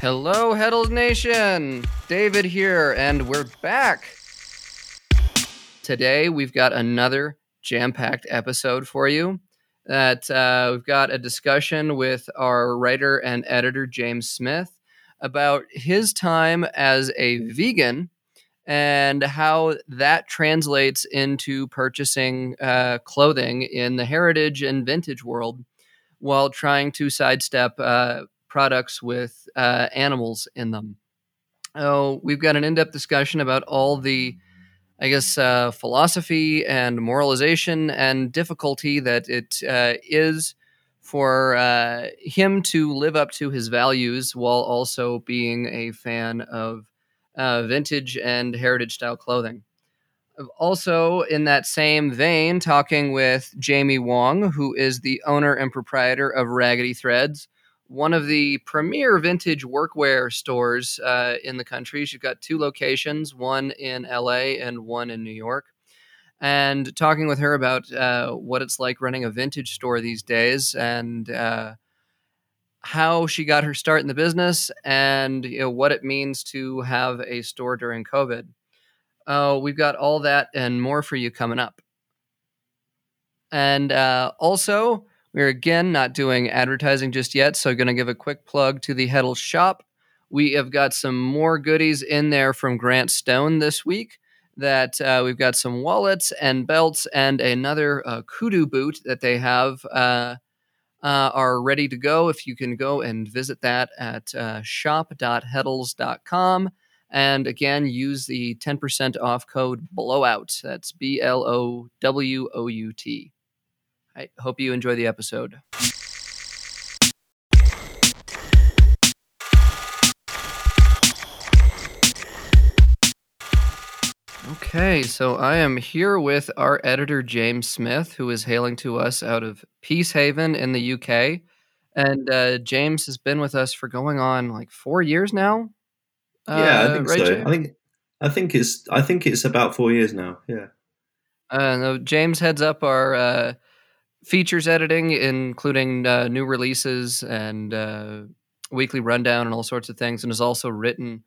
Hello, Heddles Nation! David here, and we're back. Today, we've got another jam packed episode for you. That uh, we've got a discussion with our writer and editor, James Smith, about his time as a vegan and how that translates into purchasing uh, clothing in the heritage and vintage world while trying to sidestep uh, products with uh, animals in them. Oh, we've got an in-depth discussion about all the, I guess, uh, philosophy and moralization and difficulty that it uh, is for uh, him to live up to his values while also being a fan of uh, vintage and heritage style clothing. Also, in that same vein, talking with Jamie Wong, who is the owner and proprietor of Raggedy Threads, one of the premier vintage workwear stores uh, in the country. She's got two locations, one in LA and one in New York. And talking with her about uh, what it's like running a vintage store these days and uh, how she got her start in the business and you know, what it means to have a store during COVID. Uh, we've got all that and more for you coming up. And uh, also, we're again not doing advertising just yet, so going to give a quick plug to the Heddle shop. We have got some more goodies in there from Grant Stone this week. That uh, we've got some wallets and belts and another uh, kudu boot that they have uh, uh are ready to go. If you can go and visit that at uh, shop.heddles.com. And again, use the 10% off code BLOWOUT. That's B L O W O U T. I hope you enjoy the episode. Okay, so I am here with our editor, James Smith, who is hailing to us out of Peacehaven in the UK. And uh, James has been with us for going on like four years now. Yeah, uh, I think right, so. James? I think I think it's I think it's about four years now. Yeah. Uh, no, James heads up our uh, features editing, including uh, new releases and uh, weekly rundown and all sorts of things, and has also written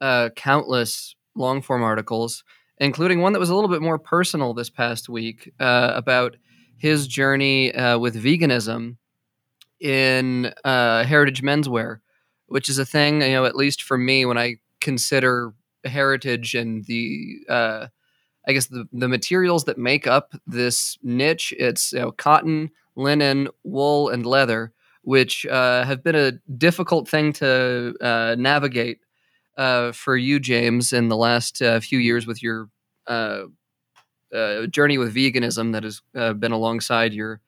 uh, countless long form articles, including one that was a little bit more personal this past week uh, about his journey uh, with veganism in uh, heritage menswear, which is a thing, you know, at least for me, when I consider heritage and the I guess the, the materials that make up this niche it's you know, cotton, linen, wool, and leather, which uh, have been a difficult thing to uh, navigate uh, for you, James, in the last uh, few years with your uh, uh, journey with veganism that has been alongside your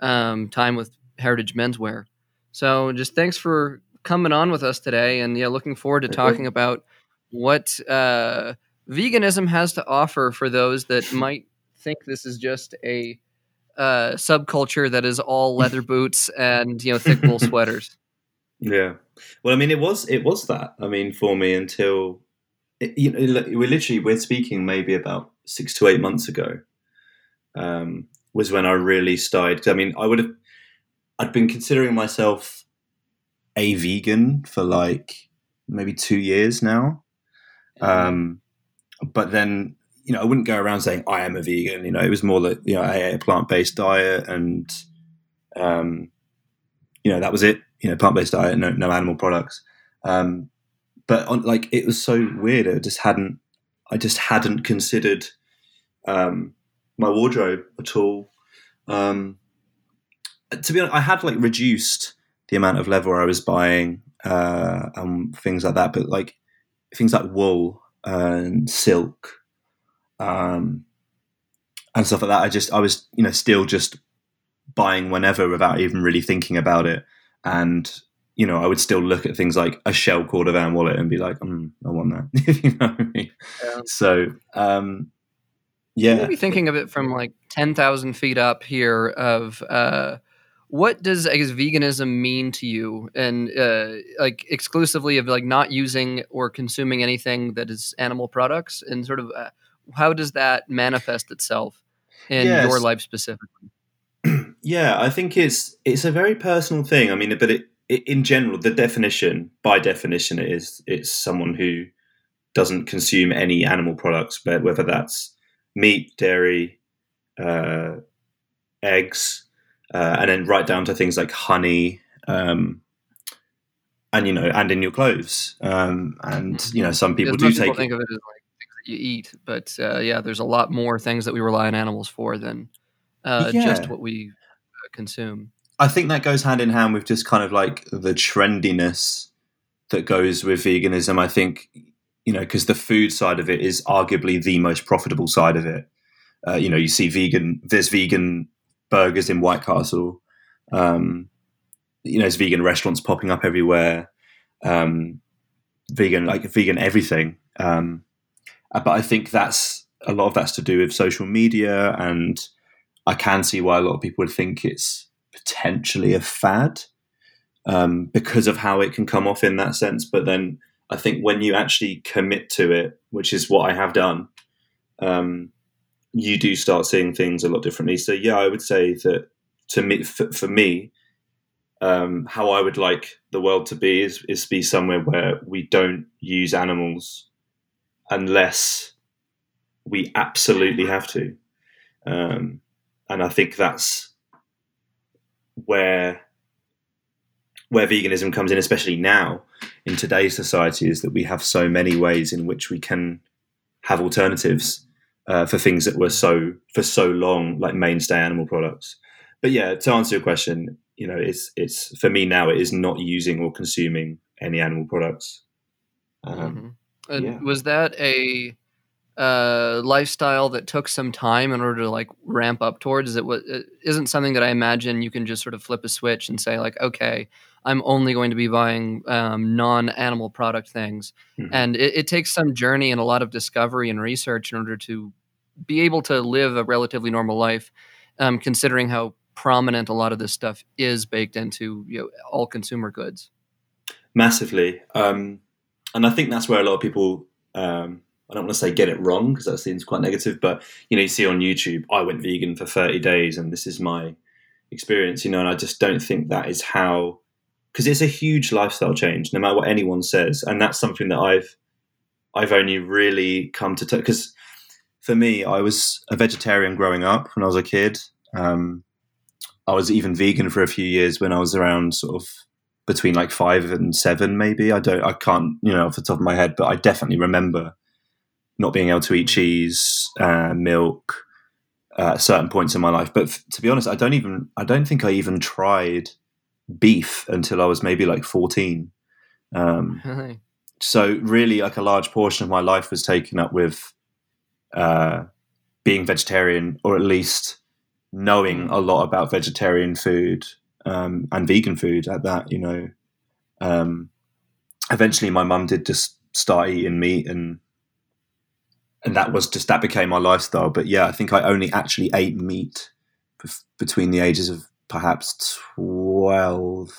um, time with Heritage Menswear. So, just thanks for coming on with us today, and yeah, looking forward to talking about what veganism has to offer for those that might think this is just a uh, subculture that is all leather boots and you know thick wool sweaters. Yeah, well, I mean, it was it was that. I mean, for me until it, you know, we're literally we're speaking maybe about six to eight months ago. Um, was when I really started. I mean, I would have I'd been considering myself a vegan for like maybe two years now. Um, but then you know I wouldn't go around saying I am a vegan. You know, it was more that you know I ate a plant based diet and um, you know that was it. You know, plant based diet, no, no animal products. Um, but on, like it was so weird. I just hadn't I just hadn't considered um, my wardrobe at all. Um, to be honest, I had like reduced the amount of leather I was buying uh, and things like that, but like things like wool and silk um, and stuff like that. I just I was you know still just buying whenever without even really thinking about it, and you know I would still look at things like a shell Cordovan wallet and be like, mm, I want that. you know what I mean? Yeah. So um, yeah, maybe thinking of it from like ten thousand feet up here of. Uh, what does I guess veganism mean to you, and uh, like exclusively of like not using or consuming anything that is animal products, and sort of uh, how does that manifest itself in yes. your life specifically? yeah, I think it's it's a very personal thing. I mean, but it in general, the definition, by definition, it is it's someone who doesn't consume any animal products, but whether that's meat, dairy, uh, eggs, uh, and then right down to things like honey, um, and you know, and in your clothes. Um, and you know, some people do take people think of it as like things that you eat, but uh, yeah, there's a lot more things that we rely on animals for than uh, just what we uh, consume. I think that goes hand in hand with just kind of like the trendiness that goes with veganism. I think, you know, because the food side of it is arguably the most profitable side of it. Uh, you know, you see vegan, there's vegan burgers in White Castle. Um, you know, there's vegan restaurants popping up everywhere. Um, vegan, like vegan everything. Um, uh, but I think that's a lot of that's to do with social media, and I can see why a lot of people would think it's potentially a fad um, because of how it can come off in that sense. But then I think when you actually commit to it, which is what I have done, um, you do start seeing things a lot differently. So yeah, I would say that to me, for, for me, um, how I would like the world to be is is be somewhere where we don't use animals unless we absolutely have to. Um, and I think that's where where veganism comes in, especially now in today's society, is that we have so many ways in which we can have alternatives uh, for things that were so for so long like mainstay animal products. But yeah, to answer your question, you know, it's it's for me now. It is not using or consuming any animal products. Um, Mhm. And yeah. Was that a uh, lifestyle that took some time in order to like ramp up towards? Is it wa- it isn't something that I imagine you can just sort of flip a switch and say like, okay, I'm only going to be buying um, non-animal product things, Mhm. and it, it takes some journey and a lot of discovery and research in order to be able to live a relatively normal life, um, considering how prominent a lot of this stuff is baked into you know, all consumer goods. massively um, and i think that's where a lot of people um, i don't want to say get it wrong because that seems quite negative but you know you see on youtube i went vegan for 30 days and this is my experience you know and i just don't think that is how because it's a huge lifestyle change no matter what anyone says and that's something that i've i've only really come to because for me i was a vegetarian growing up when i was a kid um, i was even vegan for a few years when i was around sort of between like five and seven, maybe. I don't, I can't, you know, off the top of my head, but I definitely remember not being able to eat cheese, uh, milk, uh, at certain points in my life. But f- to be honest, I don't even, I don't think I even tried beef until I was maybe like 14. Um, so really like a large portion of my life was taken up with uh, being vegetarian or at least knowing a lot about vegetarian food um, and vegan food at that you know. Um, eventually my mum did just start eating meat and and that was just that became my lifestyle. But yeah i think i only actually ate meat bef- between the ages of perhaps 12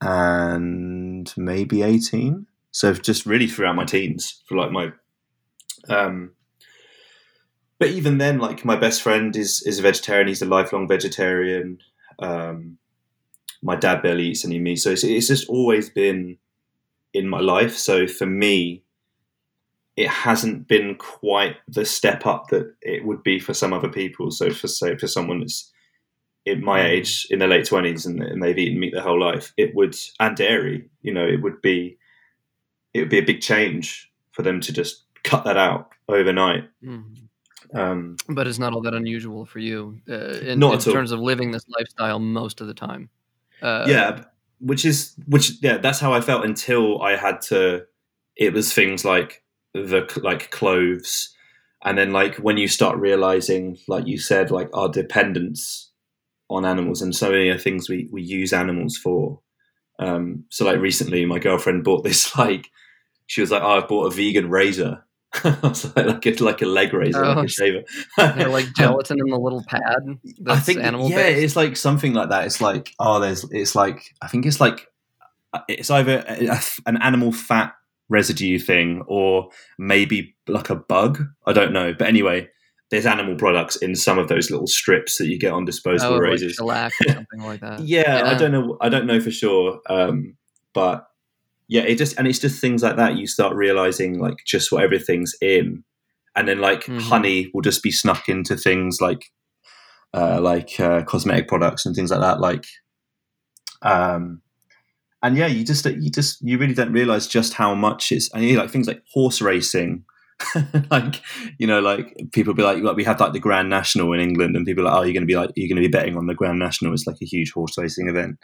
and maybe 18 so just really throughout my teens for like my um but even then like my best friend is is a vegetarian. He's a lifelong vegetarian. Um my dad barely eats any meat. So it's, it's just always been in my life. So for me it hasn't been quite the step up that it would be for some other people. So for say for someone that's in my age in their late 20s and, and they've eaten meat their whole life it would and dairy you know it would be it would be a big change for them to just cut that out overnight Mhm. um, But it's not all that unusual for you uh, in, Not in terms of living this lifestyle most of the time. Uh, yeah which is which yeah that's how i felt until i had to it was things like the like clothes and then like when you start realizing like you said like our dependence on animals and so many things we we use animals for um so like recently my girlfriend bought this like she was like oh i bought a vegan razor I was like, like it's like a leg razor, Oh, like a shaver. They're like gelatin in the little pad. I think animal yeah, based. it's like something like that. It's like oh, there's it's like I think it's like uh, it's either a, a- an animal fat residue thing or maybe like a bug. I don't know, but anyway, there's animal products in some of those little strips that you get on disposable oh, razors. Like something like that. yeah, yeah, I don't know. I don't know for sure, um, but yeah, it just and it's just things like that. You start realizing like just what everything's in, and then like mm-hmm. honey will just be snuck into things like uh, like uh, cosmetic products and things like that. Like, um, and yeah, you just you just you really don't realize just how much it's and you know, like things like horse racing like you know like people be like, like we have like the grand national in england and people are like oh you're going to be like you're going to be betting on the grand national. It's like a huge horse racing event.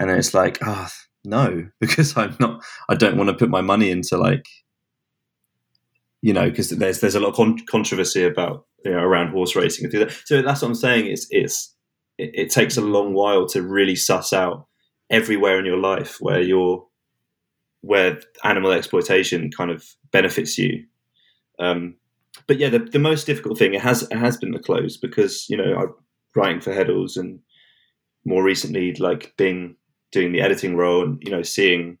And then it's like oh no because i'm not i don't want to put my money into like you know because there's there's a lot of con- controversy about you know around horse racing and that. so that's what i'm saying it's it's it, it takes a long while to really suss out everywhere in your life where you're where animal exploitation kind of benefits you um, but yeah, the, the most difficult thing it has it has been the close because you know I'm writing for Heddles and more recently like being doing the editing role and you know seeing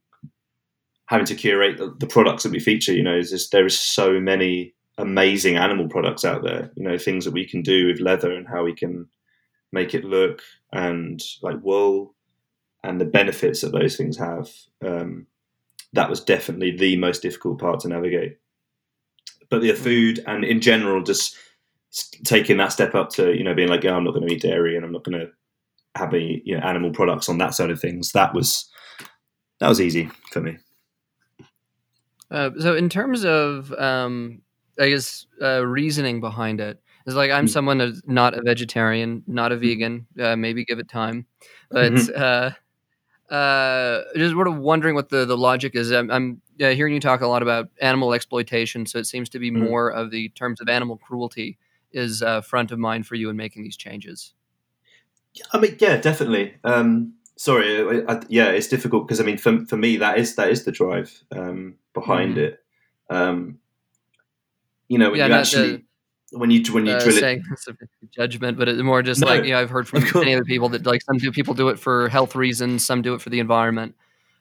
having to curate the, the products that we feature. You know, just, there is so many amazing animal products out there. You know, things that we can do with leather and how we can make it look and like wool and the benefits that those things have. Um, that was definitely the most difficult part to navigate but the food and in general just taking that step up to you know being like oh, I'm not going to eat dairy and I'm not going to have any you know animal products on that side of things that was that was easy for me uh, so in terms of um, I guess uh, reasoning behind it is like I'm mm. someone that's not a vegetarian, not a mm. vegan. Uh, maybe give it time, but mm-hmm. uh, uh, just sort of wondering what the, the logic is. I'm, I'm uh, hearing you talk a lot about animal exploitation, so it seems to be mm. more of the terms of animal cruelty is uh, front of mind for you in making these changes. I mean, yeah, definitely. Um, sorry, I, I, yeah, it's difficult because I mean, for, for me, that is that is the drive um, behind mm. it. Um, you know, when yeah, you actually. The, when you when you uh, drill it judgment but it's more just no, like you know i've heard from many other people that like some do people do it for health reasons some do it for the environment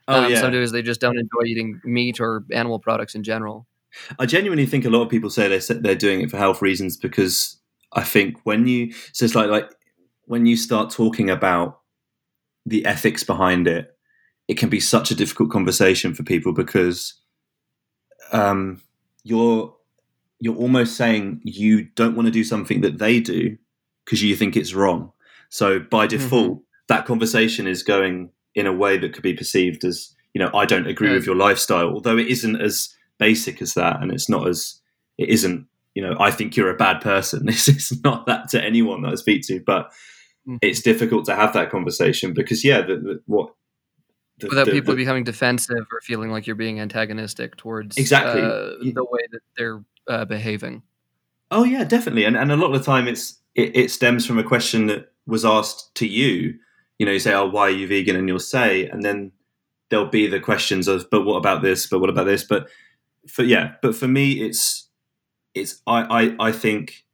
oh, um, yeah. some do is they just don't enjoy eating meat or animal products in general i genuinely think a lot of people say they're, they're doing it for health reasons because i think when you so it's like like when you start talking about the ethics behind it it can be such a difficult conversation for people because um, you're you're almost saying you don't want to do something that they do because you think it's wrong. So by mm-hmm. default, mm-hmm. that conversation is going in a way that could be perceived as, you know, I don't agree with your lifestyle, although it isn't as basic as that, and it's not as it isn't, you know, I think you're a bad person. It's, it's not that to anyone that I speak to, but mm-hmm. it's difficult to have that conversation because, yeah, the, the, what the, without the, people the, becoming defensive or feeling like you're being antagonistic towards exactly uh, the way that they're uh, behaving. Oh yeah, definitely. And and a lot of the time, it's it, it, stems from a question that was asked to you. You know, you say, "Oh, why are you vegan?" and you'll say, and then there'll be the questions of, "But what about this? But what about this?" But for yeah, but for me, it's it's I I, I think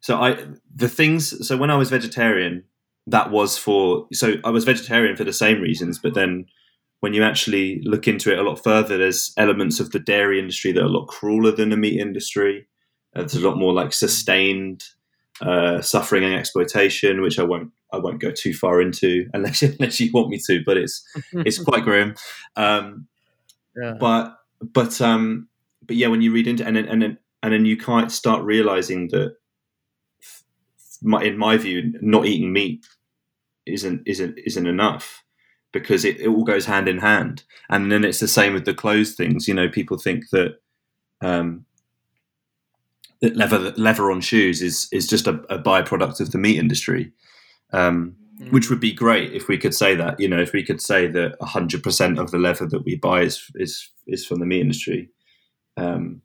so. I the things. So when I was vegetarian, that was for so I was vegetarian for the same reasons, but then when you actually look into it a lot further, there's elements of the dairy industry that are a lot crueler than the meat industry. Uh, there's a lot more like sustained uh, suffering and exploitation, which I won't I won't go too far into unless unless you want me to. But it's it's quite grim. Um, yeah. But but um, but yeah, when you read into and then, and then and then you can't start realizing that, in my view, not eating meat isn't isn't isn't enough because it, it all goes hand in hand. And then it's the same with the clothes things. You know, people think that um, that leather leather on shoes is is just a, a byproduct of the meat industry, um, mm. which would be great if we could say that. You know, if we could say that hundred percent of the leather that we buy is is is from the meat industry. Um,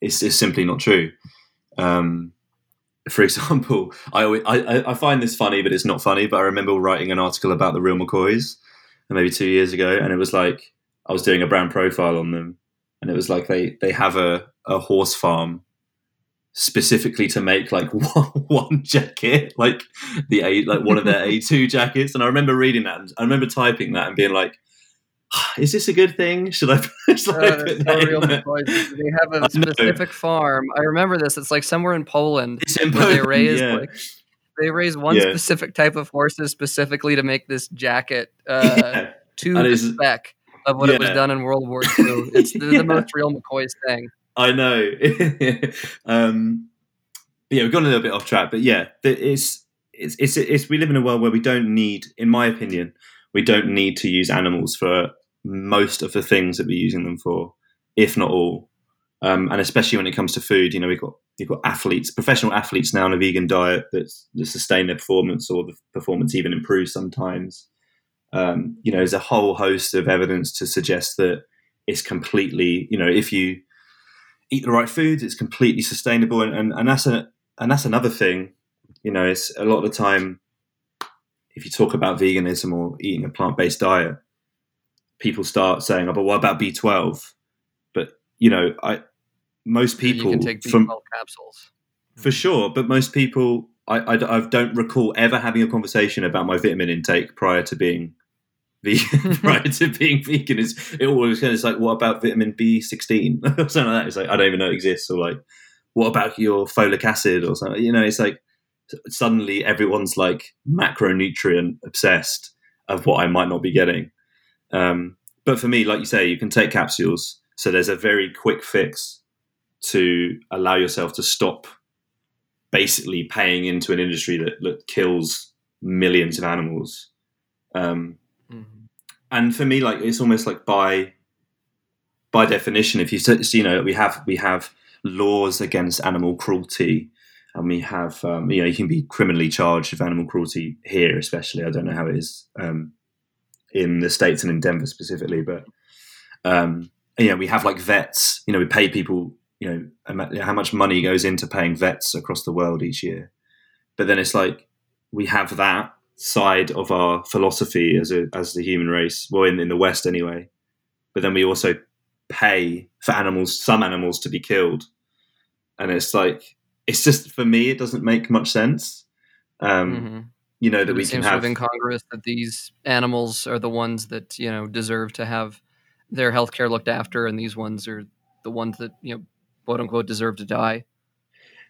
it's, it's simply not true. Um, for example, I, I I find this funny, but it's not funny. But I remember writing an article about the real McCoys, maybe two years ago, and it was like I was doing a brand profile on them, and it was like they they have a a horse farm specifically to make like one, one jacket, like the A like one of their A two jackets. And I remember reading that, and I remember typing that and being like, is this a good thing? Should I, should I Uh, put so that real? They have I a know. specific farm. I remember this. It's like somewhere in Poland It's in where they raise yeah. like they raise one Yeah. specific type of horses specifically to make this jacket uh, Yeah. to the spec of what it was done in World War II. It's the, the most real McCoy's thing. I know. um, yeah, we've gone a little bit off track. But yeah, it's, it's it's it's we live in a world where we don't need, in my opinion, we don't need to use animals for most of the things that we're using them for, if not all. Um, and especially when it comes to food, you know, we've got you've got athletes, professional athletes now on a vegan diet that's that sustain their performance or the performance even improves sometimes. Um, you know, there's a whole host of evidence to suggest that it's completely, you know, if you eat the right foods, it's completely sustainable, and, and, and that's a and that's another thing. You know, it's a lot of the time if you talk about veganism or eating a plant based diet, people start saying, "Oh, but what about B 12 But you know, I most people you can take B12 from capsules. for hmm. sure, but most people, I, I, I don't recall ever having a conversation about my vitamin intake prior to being prior to being vegan, is it always kind of like, what about vitamin B sixteen or something like that? It's like I don't even know it exists, or like, what about your folic acid or something? You know, it's like suddenly everyone's like macronutrient obsessed of what I might not be getting. Um, but for me, like you say, you can take capsules, so there's a very quick fix to allow yourself to stop basically paying into an industry that, that kills millions of animals. Um. And for me, like it's almost like by by definition, if you you know we have we have laws against animal cruelty, and we have um, you know you can be criminally charged with animal cruelty here, especially. I don't know how it is um, in the states and in Denver specifically, but um, you know we have like vets. You know we pay people. You know how much money goes into paying vets across the world each year, but then it's like we have that side of our philosophy as a as the human race, well in, in the West anyway. But then we also pay for animals, some animals to be killed, and it's like it's just for me, it doesn't make much sense. Um, Mhm. You know that It we can have sort of incongruous that these animals are the ones that you know deserve to have their health care looked after, and these ones are the ones that you know quote unquote deserve to die.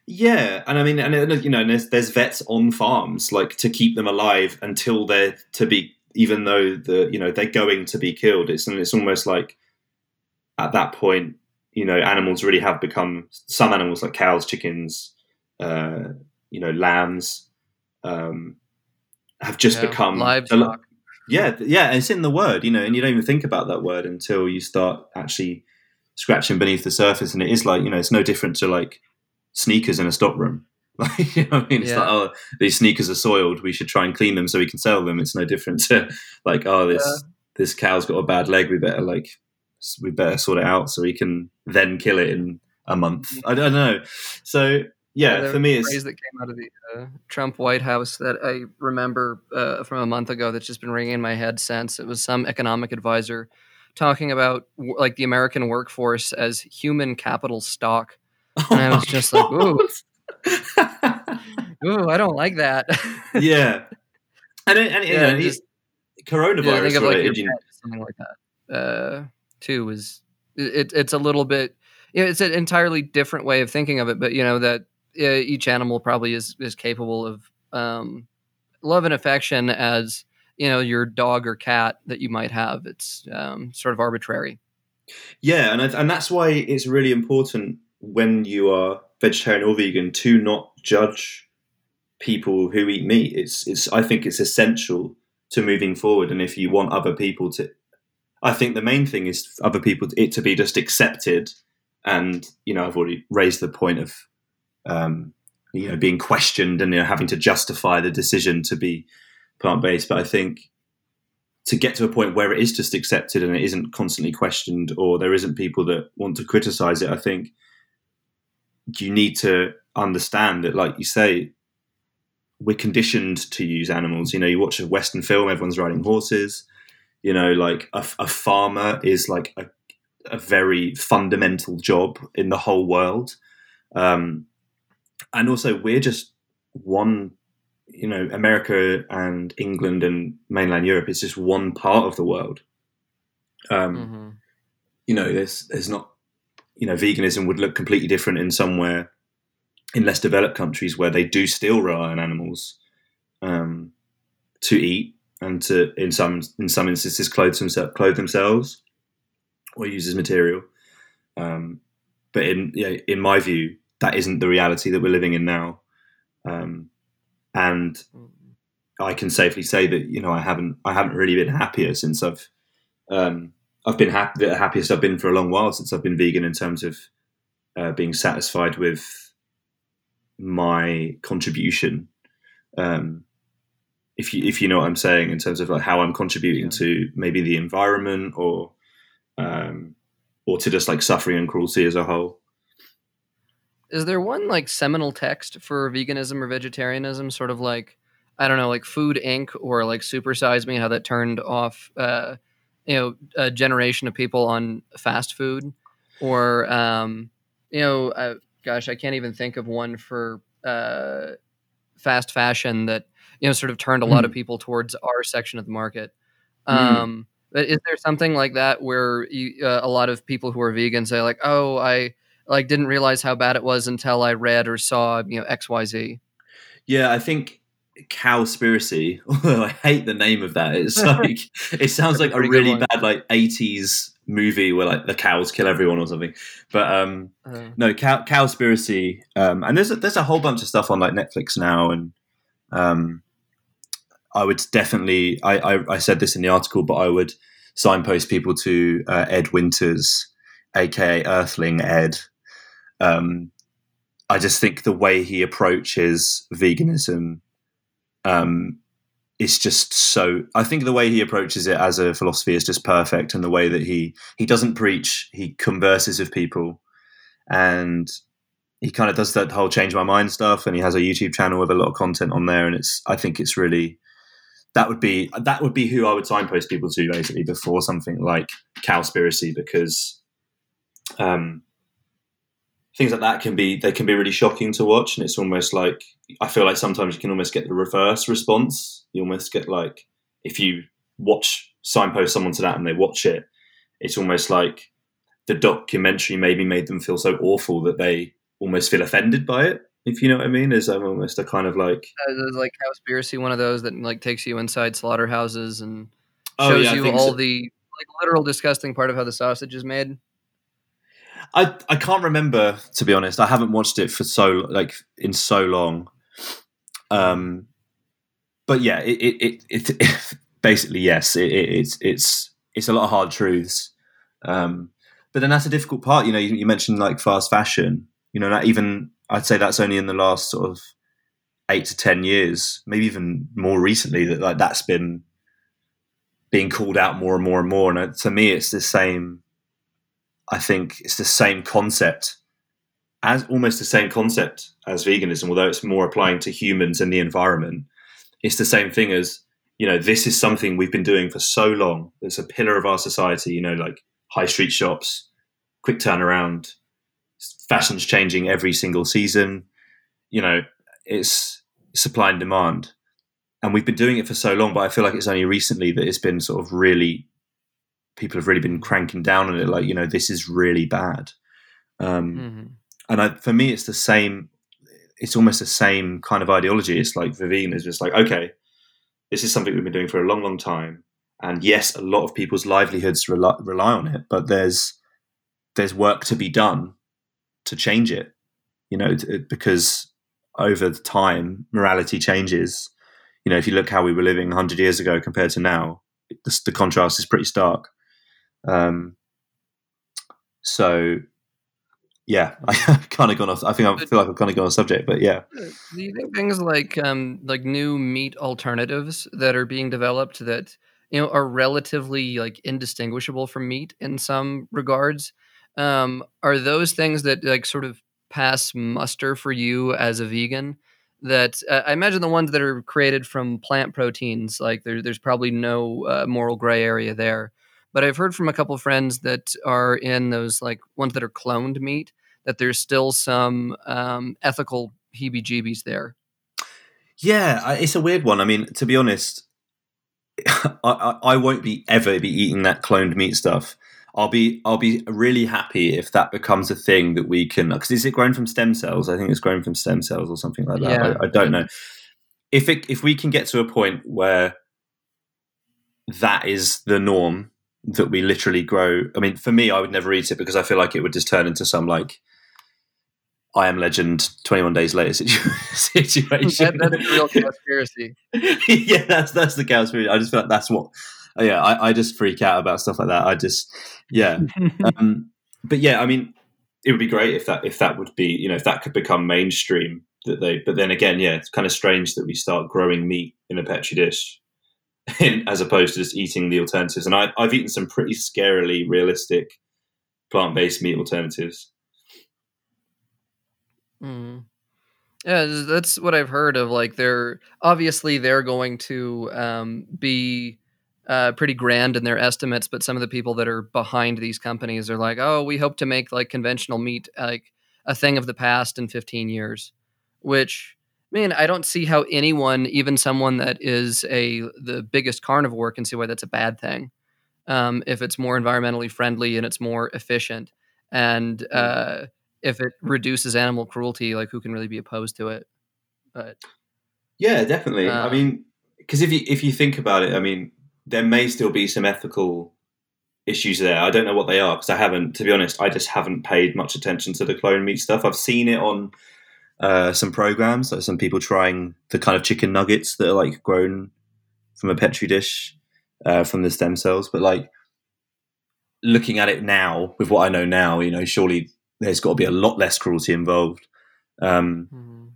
Yeah, and I mean, and uh, you know, and there's there's vets on farms like to keep them alive until they're to be, even though the you know they're going to be killed. It's and it's almost like at that point, you know, animals really have become some animals like cows, chickens, uh, you know, lambs, um, have just Yeah, become livestock. yeah, yeah, it's in the word, you know, and you don't even think about that word until you start actually scratching beneath the surface, and it is like you know, it's no different to like sneakers in a stockroom. Like, you know I mean? It's Yeah. like, oh, these sneakers are soiled. We should try and clean them so we can sell them. It's no different to like, oh, this Yeah. this cow's got a bad leg. We better like, we better sort it out so we can then kill it in a month. I don't know. So yeah, there for me, it's phrase that came out of the uh, Trump White House that I remember uh, from a month ago that's just been ringing in my head since. It was some economic advisor talking about like the American workforce as human capital stock. And I was just like, ooh. Ooh, I don't like that. yeah, and it, and, you know, just- coronavirus. yeah, think of like your related, you know- pet, something like that. Uh, too is it, it's a little bit. You know, it's an entirely different way of thinking of it, but you know that uh, each animal probably is is capable of um, love and affection as you know your dog or cat that you might have. It's um, sort of arbitrary. Yeah, and and that's why it's really important when you are vegetarian or vegan to not judge people who eat meat. It's it's I think it's essential to moving forward. And if you want other people to, I think the main thing is other people it to be just accepted. And you know, I've already raised the point of um, you know being questioned and you know, having to justify the decision to be plant based. But I think to get to a point where it is just accepted and it isn't constantly questioned or there isn't people that want to criticize it i think you need to understand that like you say we're conditioned to use animals you know you watch a western film everyone's riding horses you know like a, a farmer is like a, a very fundamental job in the whole world um, and also we're just one you know, America and England and mainland Europe is just one part of the world. Um, mm-hmm. You know, there's there's not you know veganism would look completely different in somewhere in less developed countries where they do still rely on animals um, to eat and to in some in some instances clothe themselves clothe themselves or use as material. Um, but in yeah, in my view, that isn't the reality that we're living in now. Um, and. I can safely say that you know I haven't I haven't really been happier since I've um, I've been happy, the happiest I've been for a long while since I've been vegan in terms of uh, being satisfied with my contribution. Um, if you if you know what I'm saying in terms of like how I'm contributing yeah. to maybe the environment or um, or to just like suffering and cruelty as a whole. Is there one like seminal text for veganism or vegetarianism, sort of like I don't know, like Food Inc. or like Supersize Me, how that turned off, uh, you know, a generation of people on fast food, or um, you know, uh, gosh, I can't even think of one for uh, fast fashion that you know sort of turned a lot of hmm. people towards our section of the market. Mm. Um, is there something like that where you, uh, a lot of people who are vegan say like, "Oh, I like didn't realize how bad it was until I read or saw you know X Y Z." Yeah, I think cowspiracy. Although I hate the name of that. It's like it sounds like a really bad like eighties movie where like the cows kill everyone or something. But um uh, no, cow cowspiracy. Um, and there's a, there's a whole bunch of stuff on like Netflix now, and um, I would definitely. I, I, I said this in the article, but I would signpost people to uh, Ed Winters, aka Earthling Ed. Um, I just think the way he approaches veganism um, is just so. I think the way he approaches it as a philosophy is just perfect, and the way that he he doesn't preach, he converses with people, and he kind of does that whole change my mind stuff, and he has a YouTube channel with a lot of content on there, and it's I think it's really that would be that would be who I would signpost people to basically before something like Cowspiracy because um, things like that can be they can be really shocking to watch, and it's almost like I feel like sometimes you can almost get the reverse response. You almost get like if you watch signpost someone to that and they watch it, it's almost like the documentary maybe made them feel so awful that they almost feel offended by it. If you know what I mean, is um, almost a kind of like uh, like Cowspiracy, one of those that like takes you inside slaughterhouses and oh, shows oh, yeah, you all so. the like literal disgusting part of how the sausage is made. I I can't remember to be honest. I haven't watched it for so like in so long. Um, but yeah, it it, it, it basically yes, it, it's it's it's a lot of hard truths. Um, but then that's a difficult part. You know, you, you mentioned like fast fashion. You know, not even I'd say that's only in the last sort of eight to ten years, maybe even more recently that like that's been being called out more and more and more. And to me, it's the same I think it's the same concept as almost the same concept as veganism, although it's more applying to humans and the environment. It's the same thing as, you know, this is something we've been doing for so long. It's a pillar of our society, you know, like high street shops, quick turnaround, fashion's changing every single season. You know, it's supply and demand. And we've been doing it for so long, but I feel like it's only recently that it's been sort of really people have really been cranking down on it like you know this is really bad. Um, mm-hmm. and I, for me it's the same it's almost the same kind of ideology. It's like Vivine is just like okay this is something we've been doing for a long long time. And yes a lot of people's livelihoods rely, rely on it but there's there's work to be done to change it you know because over the time morality changes. You know if you look how we were living 100 years ago compared to now the, the contrast is pretty stark um, so yeah, I kind of gone off. I think I feel like I've kind of gone off subject, but yeah. Do you think things like um, like new meat alternatives that are being developed that you know are relatively like indistinguishable from meat in some regards um, are those things that like sort of pass muster for you as a vegan? That uh, I imagine the ones that are created from plant proteins, like there, there's probably no uh, moral gray area there. But I've heard from a couple friends that are in those like ones that are cloned meat that there's still some um, ethical heebie-jeebies there. Yeah, it's a weird one. I mean, to be honest, I, I won't be ever be eating that cloned meat stuff. I'll be I'll be really happy if that becomes a thing that we can because is it grown from stem cells? I think it's grown from stem cells or something like that. Yeah. I, I don't know. If it if we can get to a point where that is the norm that we literally grow. I mean, for me, I would never eat it because I feel like it would just turn into some like I am Legend 21 Days Later situ- situation. That, that's a real conspiracy. yeah, that's that's the conspiracy. I just feel like that's what. Yeah, I, I just freak out about stuff like that. I just, yeah, um, but yeah, I mean, it would be great if that if that would be you know if that could become mainstream. That they, but then again, yeah, it's kind of strange that we start growing meat in a petri dish as opposed to just eating the alternatives. And I, I've eaten some pretty scarily realistic plant based meat alternatives. Mm. Yeah, that's what I've heard of. Like, they're obviously they're going to um, be uh, pretty grand in their estimates, but some of the people that are behind these companies are like, "Oh, we hope to make like conventional meat like a thing of the past in 15 years," which I mean, I don't see how anyone, even someone that is a the biggest carnivore, can see why that's a bad thing. Um, if it's more environmentally friendly and it's more efficient, and uh, if it reduces animal cruelty, like who can really be opposed to it? But yeah, definitely. Uh, I mean, because if you if you think about it, I mean, there may still be some ethical issues there. I don't know what they are because I haven't, to be honest, I just haven't paid much attention to the clone meat stuff. I've seen it on uh, some programs, like some people trying the kind of chicken nuggets that are like grown from a petri dish uh, from the stem cells. But like looking at it now, with what I know now, you know, surely there's got to be a lot less cruelty involved. Um, mm,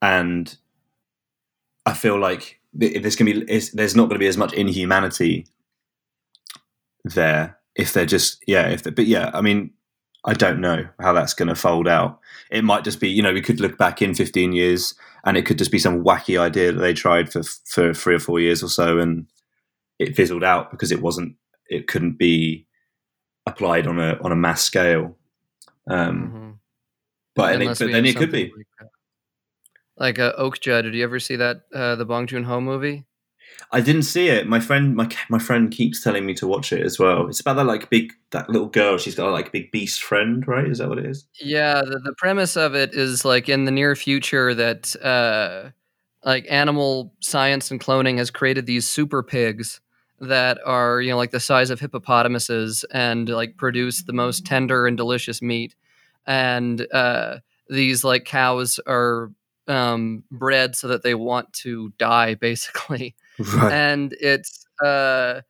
and I feel like there's gonna be there's not going to be as much inhumanity there if they're just yeah if they but yeah I mean I don't know how that's going to fold out. It might just be you know we could look back in 15 years and it could just be some wacky idea that they tried for for three or four years or so and it fizzled out because it wasn't it couldn't be applied on a on a mass scale. Um, mhm. but it, but then it could be. Like, like uh, Okja, did you ever see that uh, the Bong Joon Ho movie? I didn't see it. My friend, my my friend keeps telling me to watch it as well. It's about that like big that little girl. She's got like a, big beast friend, right? Is that what it is? Yeah, the, the premise of it is like in the near future that uh, like animal science and cloning has created these super pigs that are you know like the size of hippopotamuses and like produce the most tender and delicious meat, and uh, these like cows are um, bred so that they want to die basically Right. and it's uh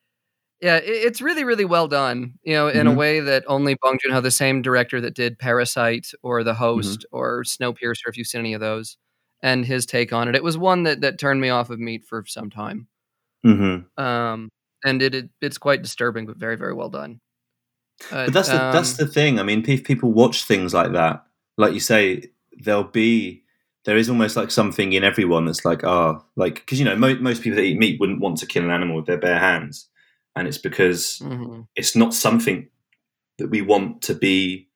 yeah it, it's really really well done you know in a Mhm. way that only bong joon-ho the same director that did parasite or the host or snowpiercer if you've seen any of those and his take on it it was one that that turned me off of meat for some time hmm um and it, it it's quite disturbing but very very well done But that's the that's um, the thing. I mean, if people watch things like that, like you say, there'll be there is almost like something in everyone that's like, ah, like because you know mo- most people that eat meat wouldn't want to kill an animal with their bare hands, and it's because mhm. it's not something that we want to be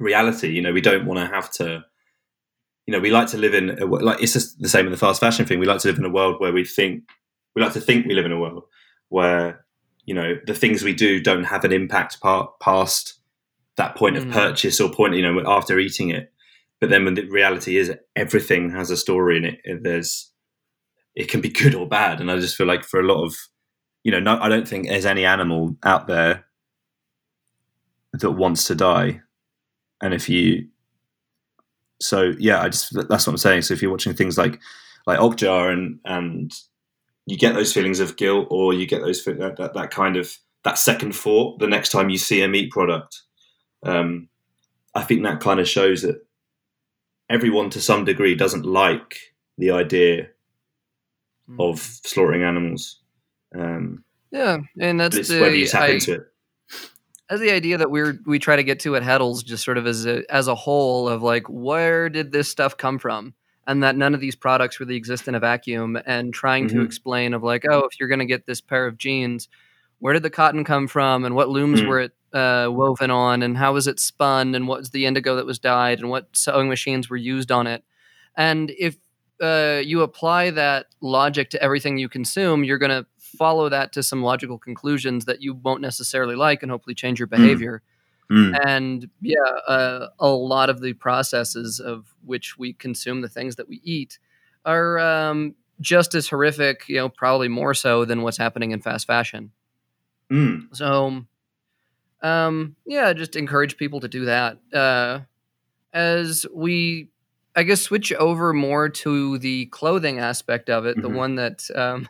reality. You know, we don't want to have to. You know, we like to live in a, like it's just the same in the fast fashion thing. We like to live in a world where we think we like to think we live in a world where you know the things we do don't have an impact part past that point of Mhm. purchase or point you know after eating it. But then when the reality is everything has a story in it, there's it can be good or bad, and I just feel like for a lot of you know, no, I don't think there's any animal out there that wants to die. And if you, so yeah, I just that's what I'm saying. So if you're watching things like like Okja and and you get those feelings of guilt, or you get those that, that, that kind of that second thought the next time you see a meat product. Um, I think that kind of shows that everyone to some degree doesn't like the idea of slaughtering animals. Um, yeah and that's it's the whether you tap I- into it. that's the idea that we're we try to get to at Heddles just sort of as a as a whole of like where did this stuff come from and that none of these products really exist in a vacuum and trying to Mhm. explain of like oh if you're going to get this pair of jeans where did the cotton come from and what looms Mm. were it uh, woven on and how was it spun and what was the indigo that was dyed and what sewing machines were used on it and if uh, you apply that logic to everything you consume, you're going to follow that to some logical conclusions that you won't necessarily like and hopefully change your behavior. Mm. And yeah, uh, a lot of the processes of which we consume the things that we eat are um, just as horrific, you know, probably more so than what's happening in fast fashion. Mm. So, um, yeah, just encourage people to do that. Uh, as we, I guess, switch over more to the clothing aspect of it, the Mhm. one that um,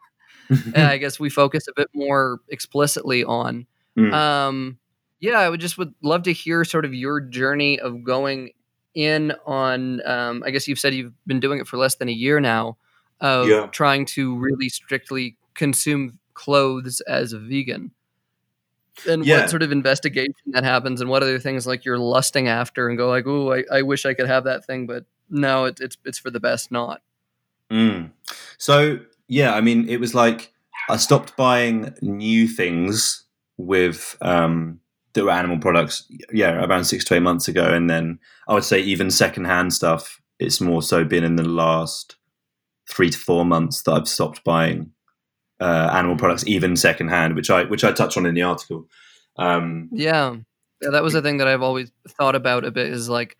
I guess we focus a bit more explicitly on. Mm. Um, yeah, I would just would love to hear sort of your journey of going in on. Um, I guess you've said you've been doing it for less than a year now, of Yeah. trying to really strictly consume clothes as a vegan. And Yeah. what sort of investigation that happens, and what other things like you're lusting after, and go like, "Oh, I, I wish I could have that thing, but no, it, it's it's for the best not." Mm. So yeah, I mean, it was like I stopped buying new things with um, that were animal products. Yeah, around six to eight months ago, and then I would say even secondhand stuff. It's more so been in the last three to four months that I've stopped buying uh, animal products, even secondhand, which I which I touch on in the article. Um, Yeah. yeah, that was the thing that I've always thought about a bit. Is like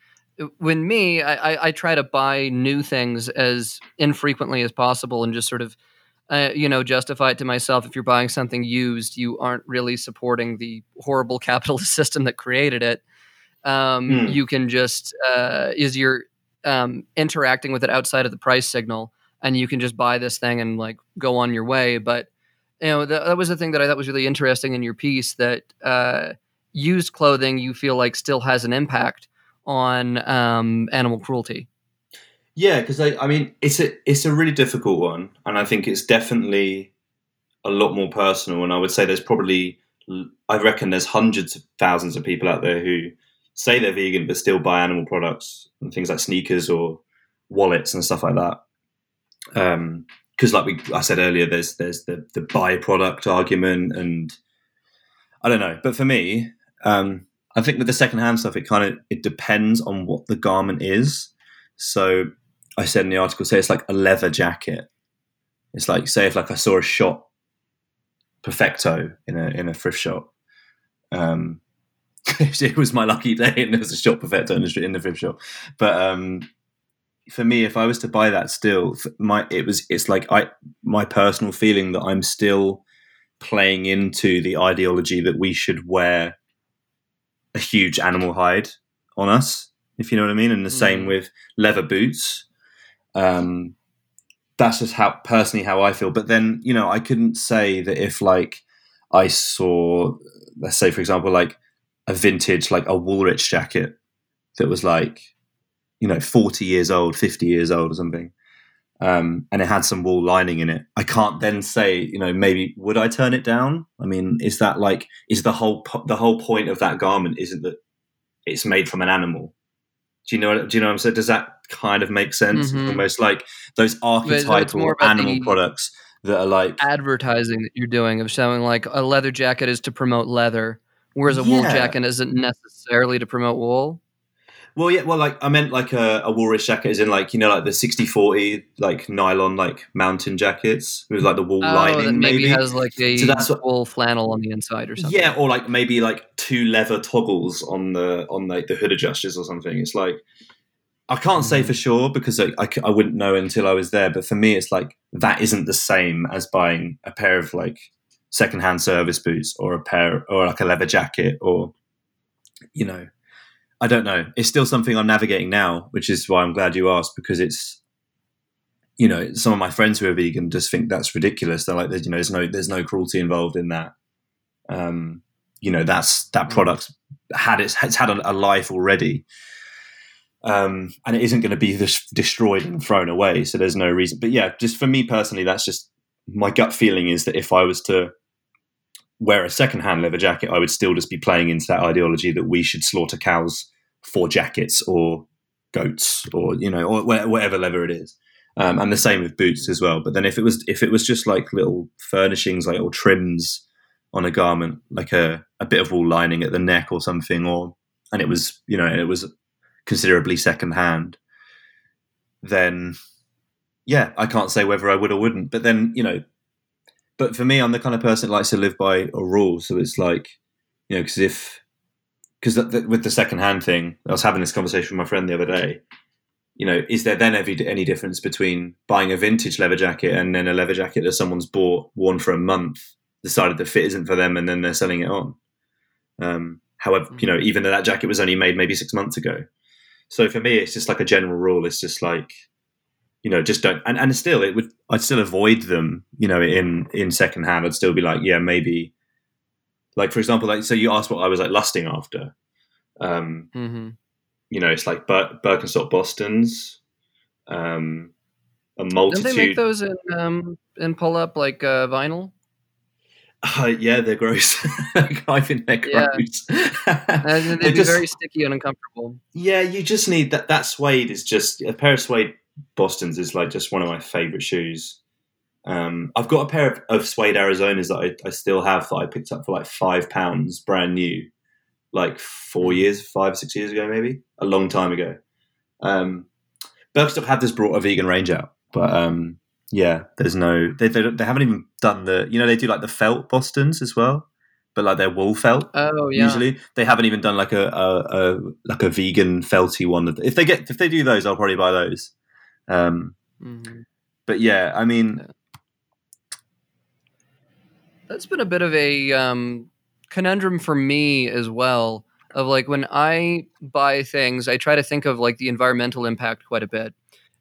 when me, I, I, I try to buy new things as infrequently as possible, and just sort of, uh, you know, justify it to myself. If you're buying something used, you aren't really supporting the horrible capitalist system that created it. Um, Hmm. You can just uh, is you're um, interacting with it outside of the price signal, and you can just buy this thing and like go on your way. But you know, that, that was the thing that I thought was really interesting in your piece that. Uh, used clothing you feel like still has an impact on um, animal cruelty. Yeah, because I, I mean, it's a it's a really difficult one, and I think it's definitely a lot more personal. And I would say there's probably, I reckon there's hundreds of thousands of people out there who say they're vegan but still buy animal products and things like sneakers or wallets and stuff like that. Because, like we, I said earlier, there's there's the the byproduct argument, and I don't know. But for me, um, I think with the secondhand stuff, it kind of it depends on what the garment is. So I said in the article, say it's like a leather jacket. It's like say if like I saw a Schott Perfecto in a in a thrift shop. Um, it was my lucky day, and there was a Schott Perfecto in the, in the thrift shop. But um, for me, if I was to buy that, still, my it was it's like I my personal feeling that I'm still playing into the ideology that we should wear a huge animal hide on us, if you know what I mean. And the same Mm. with leather boots. Um, that's just how personally how I feel. But then you know I couldn't say that if like I saw, let's say for example, like a vintage like a Woolrich jacket that was like you know 40 years old 50 years old or something um, and it had some wool lining in it. I can't then say you know maybe would i turn it down? I mean is that like is the whole the whole point of that garment isn't that it's made from an animal? Do you know what, do you know what i'm saying? Does that kind of make sense? Mhm. almost like those archetypal animal products that are like Advertising that you're doing of showing like a leather jacket is to promote leather, whereas a wool jacket isn't necessarily to promote wool. Well, yeah, well, like I meant like a, a Woolrich jacket, is in like you know like the 60-40 like nylon like mountain jackets with like the wool Oh, lining, maybe, maybe. has like a So that's what- wool flannel on the inside or something. yeah, or like maybe like two leather toggles on the on like the hood adjusters or something. It's like I can't say Mhm. for sure because I I wouldn't know until I was there. But for me, it's like that isn't the same as buying a pair of like secondhand service boots or a pair or like a leather jacket or you know I don't know. It's still something I'm navigating now, which is why I'm glad you asked because it's you know some of my friends who are vegan just think that's ridiculous. They're like, there's you know, there's no there's no cruelty involved in that. Um, you know, that's that product had its it's had a, a life already, um, and it isn't going to be dis- destroyed and thrown away. So there's no reason. But yeah, just for me personally, that's just my gut feeling is that if I was to wear a secondhand leather jacket, I would still just be playing into that ideology that we should slaughter cows for jackets or goats or you know or wha- whatever leather it is. Um, and the same with boots as well. But then if it was if it was just like little furnishings, like or trims on a garment, like a, a bit of wool lining at the neck or something, or and it was you know it was considerably second hand, then yeah, I can't say whether I would or wouldn't. But then you know, but for me, I'm the kind of person that likes to live by a rule. So it's like you know, because if because with the second hand thing, I was having this conversation with my friend the other day. You know, is there then every, any difference between buying a vintage leather jacket and then a leather jacket that someone's bought, worn for a month, decided the fit isn't for them, and then they're selling it on? Um, however, you know, even though that jacket was only made maybe six months ago. So for me, it's just like a general rule. It's just like, you know, just don't. And, and still, it would. I'd still avoid them. You know, in in second hand, I'd still be like, yeah, maybe. Like for example, like so you asked what I was like lusting after. Um, mm-hmm. You know, it's like Bir- Birkenstock Boston's. Um, a multitude. Don't they make those in um, in pull up like uh, vinyl? Uh, yeah, they're gross. I think they're gross. Yeah. they'd be just, very sticky and uncomfortable. Yeah, you just need that. That suede is just a pair of suede Boston's is like just one of my favorite shoes. Um, I've got a pair of, of suede Arizonas that I, I, still have that I picked up for like five pounds, brand new, like four years, five six years ago, maybe a long time ago. Um, Birkenstock had this brought a vegan range out, but um, yeah, there's no they, they, they haven't even done the you know they do like the felt Boston's as well, but like they're wool felt. Oh yeah. Usually they haven't even done like a, a, a like a vegan felty one. If they get if they do those, I'll probably buy those. Um, mm-hmm. But yeah, I mean, yeah. That's been a bit of a um, conundrum for me as well. Of like when I buy things, I try to think of like the environmental impact quite a bit,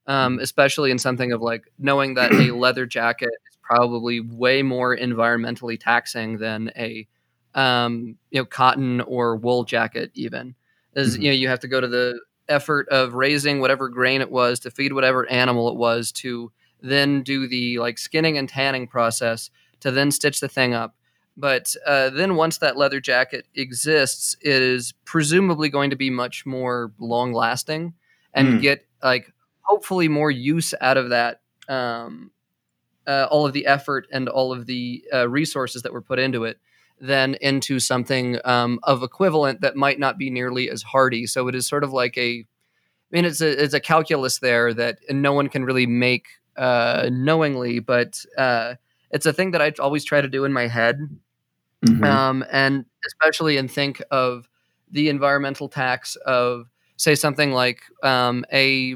um, mm-hmm. especially in something of like knowing that a leather jacket is probably way more environmentally taxing than a um, you know cotton or wool jacket even. As mm-hmm. you know, you have to go to the effort of raising whatever grain it was to feed whatever animal it was to then do the like skinning and tanning process to then stitch the thing up. But uh, then once that leather jacket exists, it is presumably going to be much more long lasting and mm. get like hopefully more use out of that. Um, uh, all of the effort and all of the uh, resources that were put into it than into something um, of equivalent that might not be nearly as hardy. So it is sort of like a, I mean, it's a it's a calculus there that no one can really make uh, knowingly, but uh, it's a thing that I always try to do in my head, mm-hmm. um, and especially and think of the environmental tax of say something like um, a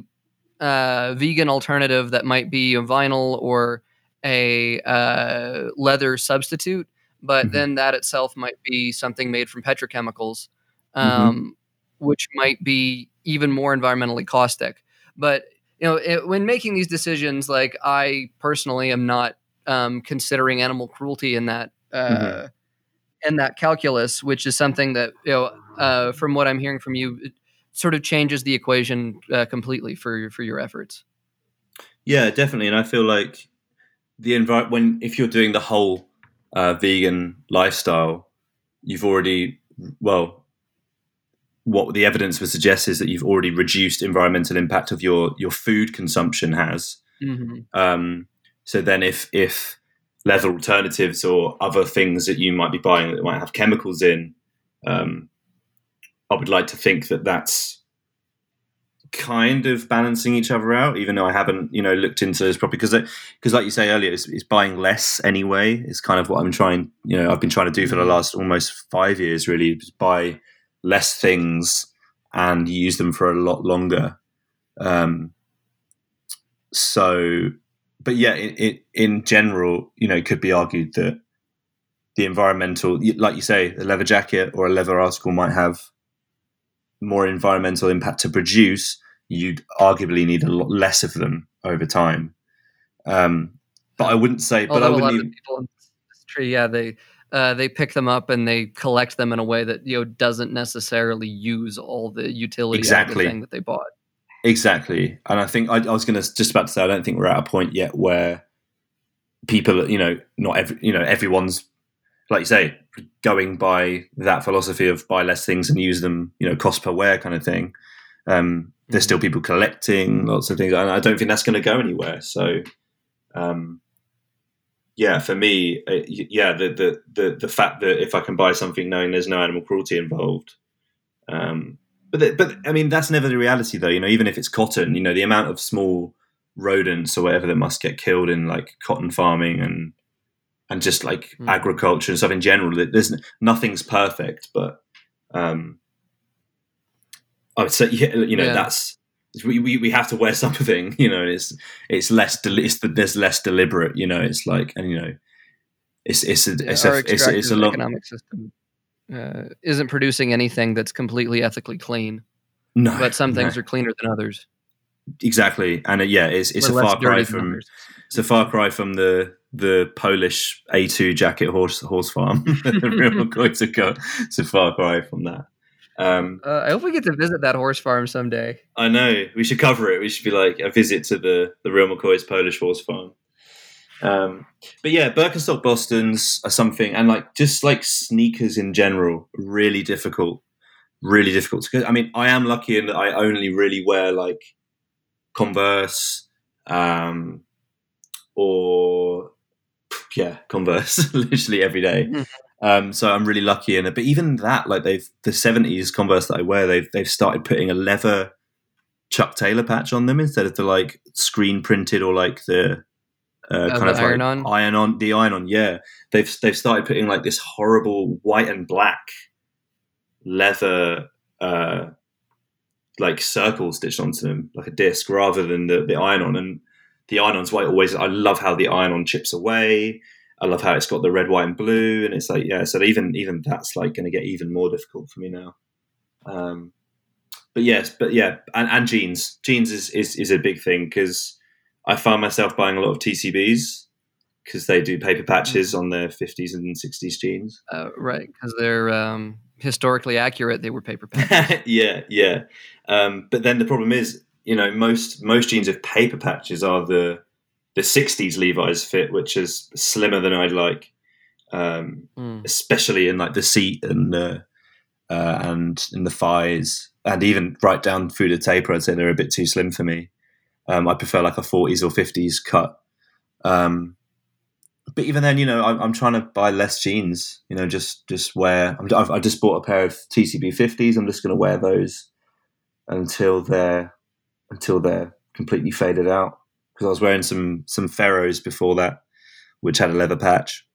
uh, vegan alternative that might be a vinyl or a uh, leather substitute but mm-hmm. then that itself might be something made from petrochemicals, mm-hmm. um, mm-hmm. which might be even more environmentally caustic. But you know, it, when making these decisions, like I personally am not um, considering animal cruelty in that uh, mm-hmm. in that calculus, which is something that you know, uh, from what I'm hearing from you, sort of changes the equation uh, completely for for your efforts. Yeah, definitely, and I feel like the environment when if you're doing the whole uh, vegan lifestyle, you've already well, what the evidence would suggest is that you've already reduced environmental impact of your your food consumption has. Mm-hmm. Um, so then, if if leather alternatives or other things that you might be buying that might have chemicals in, um, I would like to think that that's kind of balancing each other out, even though I haven't, you know, looked into this properly. Because, because like you say earlier, it's, it's, buying less anyway. It's kind of what I'm trying, you know, I've been trying to do for the mm. last almost five years. Really, buy less things and use them for a lot longer. Um, so, but yeah, it, it, in general, you know, it could be argued that the environmental, like you say, a leather jacket or a leather article might have more environmental impact to produce you'd arguably need a lot less of them over time. Um, but I wouldn't say. But Although I wouldn't. Even, people in industry, yeah, they uh, they pick them up and they collect them in a way that you know doesn't necessarily use all the utility exactly. of the thing that they bought. Exactly, and I think I, I was going to just about to say I don't think we're at a point yet where people, you know, not every, you know, everyone's like you say, going by that philosophy of buy less things and use them, you know, cost per wear kind of thing. Um, there's still people collecting lots of things, and I don't think that's going to go anywhere. So, um, yeah, for me, uh, yeah, the, the, the the fact that if I can buy something knowing there's no animal cruelty involved, um, but but I mean that's never the reality though. You know, even if it's cotton, you know, the amount of small rodents or whatever that must get killed in like cotton farming and and just like Mm. agriculture and stuff in general. There's nothing's perfect, but um, I would say yeah, you know Yeah. that's we, we, we have to wear something. You know, it's it's less del- it's the, there's less deliberate. You know, it's like and you know. It's it's a it's a, it's, a, it's a long economic system uh, isn't producing anything that's completely ethically clean, no, but some no. things are cleaner than others. exactly and uh, yeah it's it's a far cry from others. It's a far cry from the the Polish A2 jacket horse horse farm. The real to go. It's a far cry from that. Um, Uh, I hope we get to visit that horse farm someday. I know we should cover it. We should be like a visit to the the Real McCoy's Polish horse farm. Um, but yeah, Birkenstock Boston's are something, and like just like sneakers in general, really difficult, really difficult. To, I mean, I am lucky in that I only really wear like Converse, um, or yeah, Converse, literally every day. Mhm. Um, so I'm really lucky in it. But even that, like they've the '70s Converse that I wear, they've they've started putting a leather Chuck Taylor patch on them instead of the like screen printed or like the uh, Oh, kind of iron like on? iron on the iron on. Yeah, they've they've started putting like this horrible white and black leather uh, like circle stitched onto them like a disc rather than the the iron on and the iron on's white always I love how the iron on chips away. I love how it's got the red, white, and blue, and it's like yeah. So even even that's like going to get even more difficult for me now. Um, but yes, but yeah, and, and jeans. Jeans is is, is a big thing because I find myself buying a lot of TCBs because they do paper patches on their fifties and sixties jeans. Uh, right, because they're um, historically accurate. They were paper patches. yeah, yeah. Um, but then the problem is, you know, most most jeans with paper patches are the the '60s Levi's fit, which is slimmer than I'd like, um, Mm. especially in like the seat and the uh, and in the thighs, and even right down through the taper. I'd say they're a bit too slim for me. Um, I prefer like a 40s or 50s cut. Um, but even then, you know, I'm, I'm trying to buy less jeans. You know, just just wear. I'm, I've, I just bought a pair of TCB 50s. I'm just going to wear those until they're until they're completely faded out. Because I was wearing some some Pherrow's before that, which had a leather patch,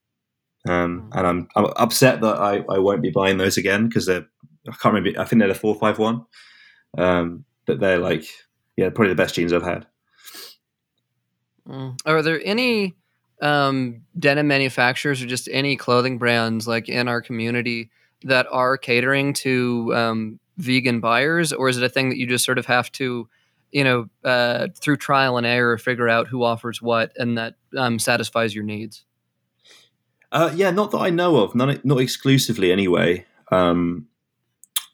um, and I'm I'm upset that I, I won't be buying those again because they're I can't remember. I think they're the four five one, um, but they're like yeah, probably the best jeans I've had. Mm. Are there any um, denim manufacturers or just any clothing brands like in our community that are catering to um, vegan buyers, or is it a thing that you just sort of have to, you know, uh, through trial and error, figure out who offers what, and that um, satisfies your needs? Uh, yeah, not that I know of, not not exclusively anyway. Um,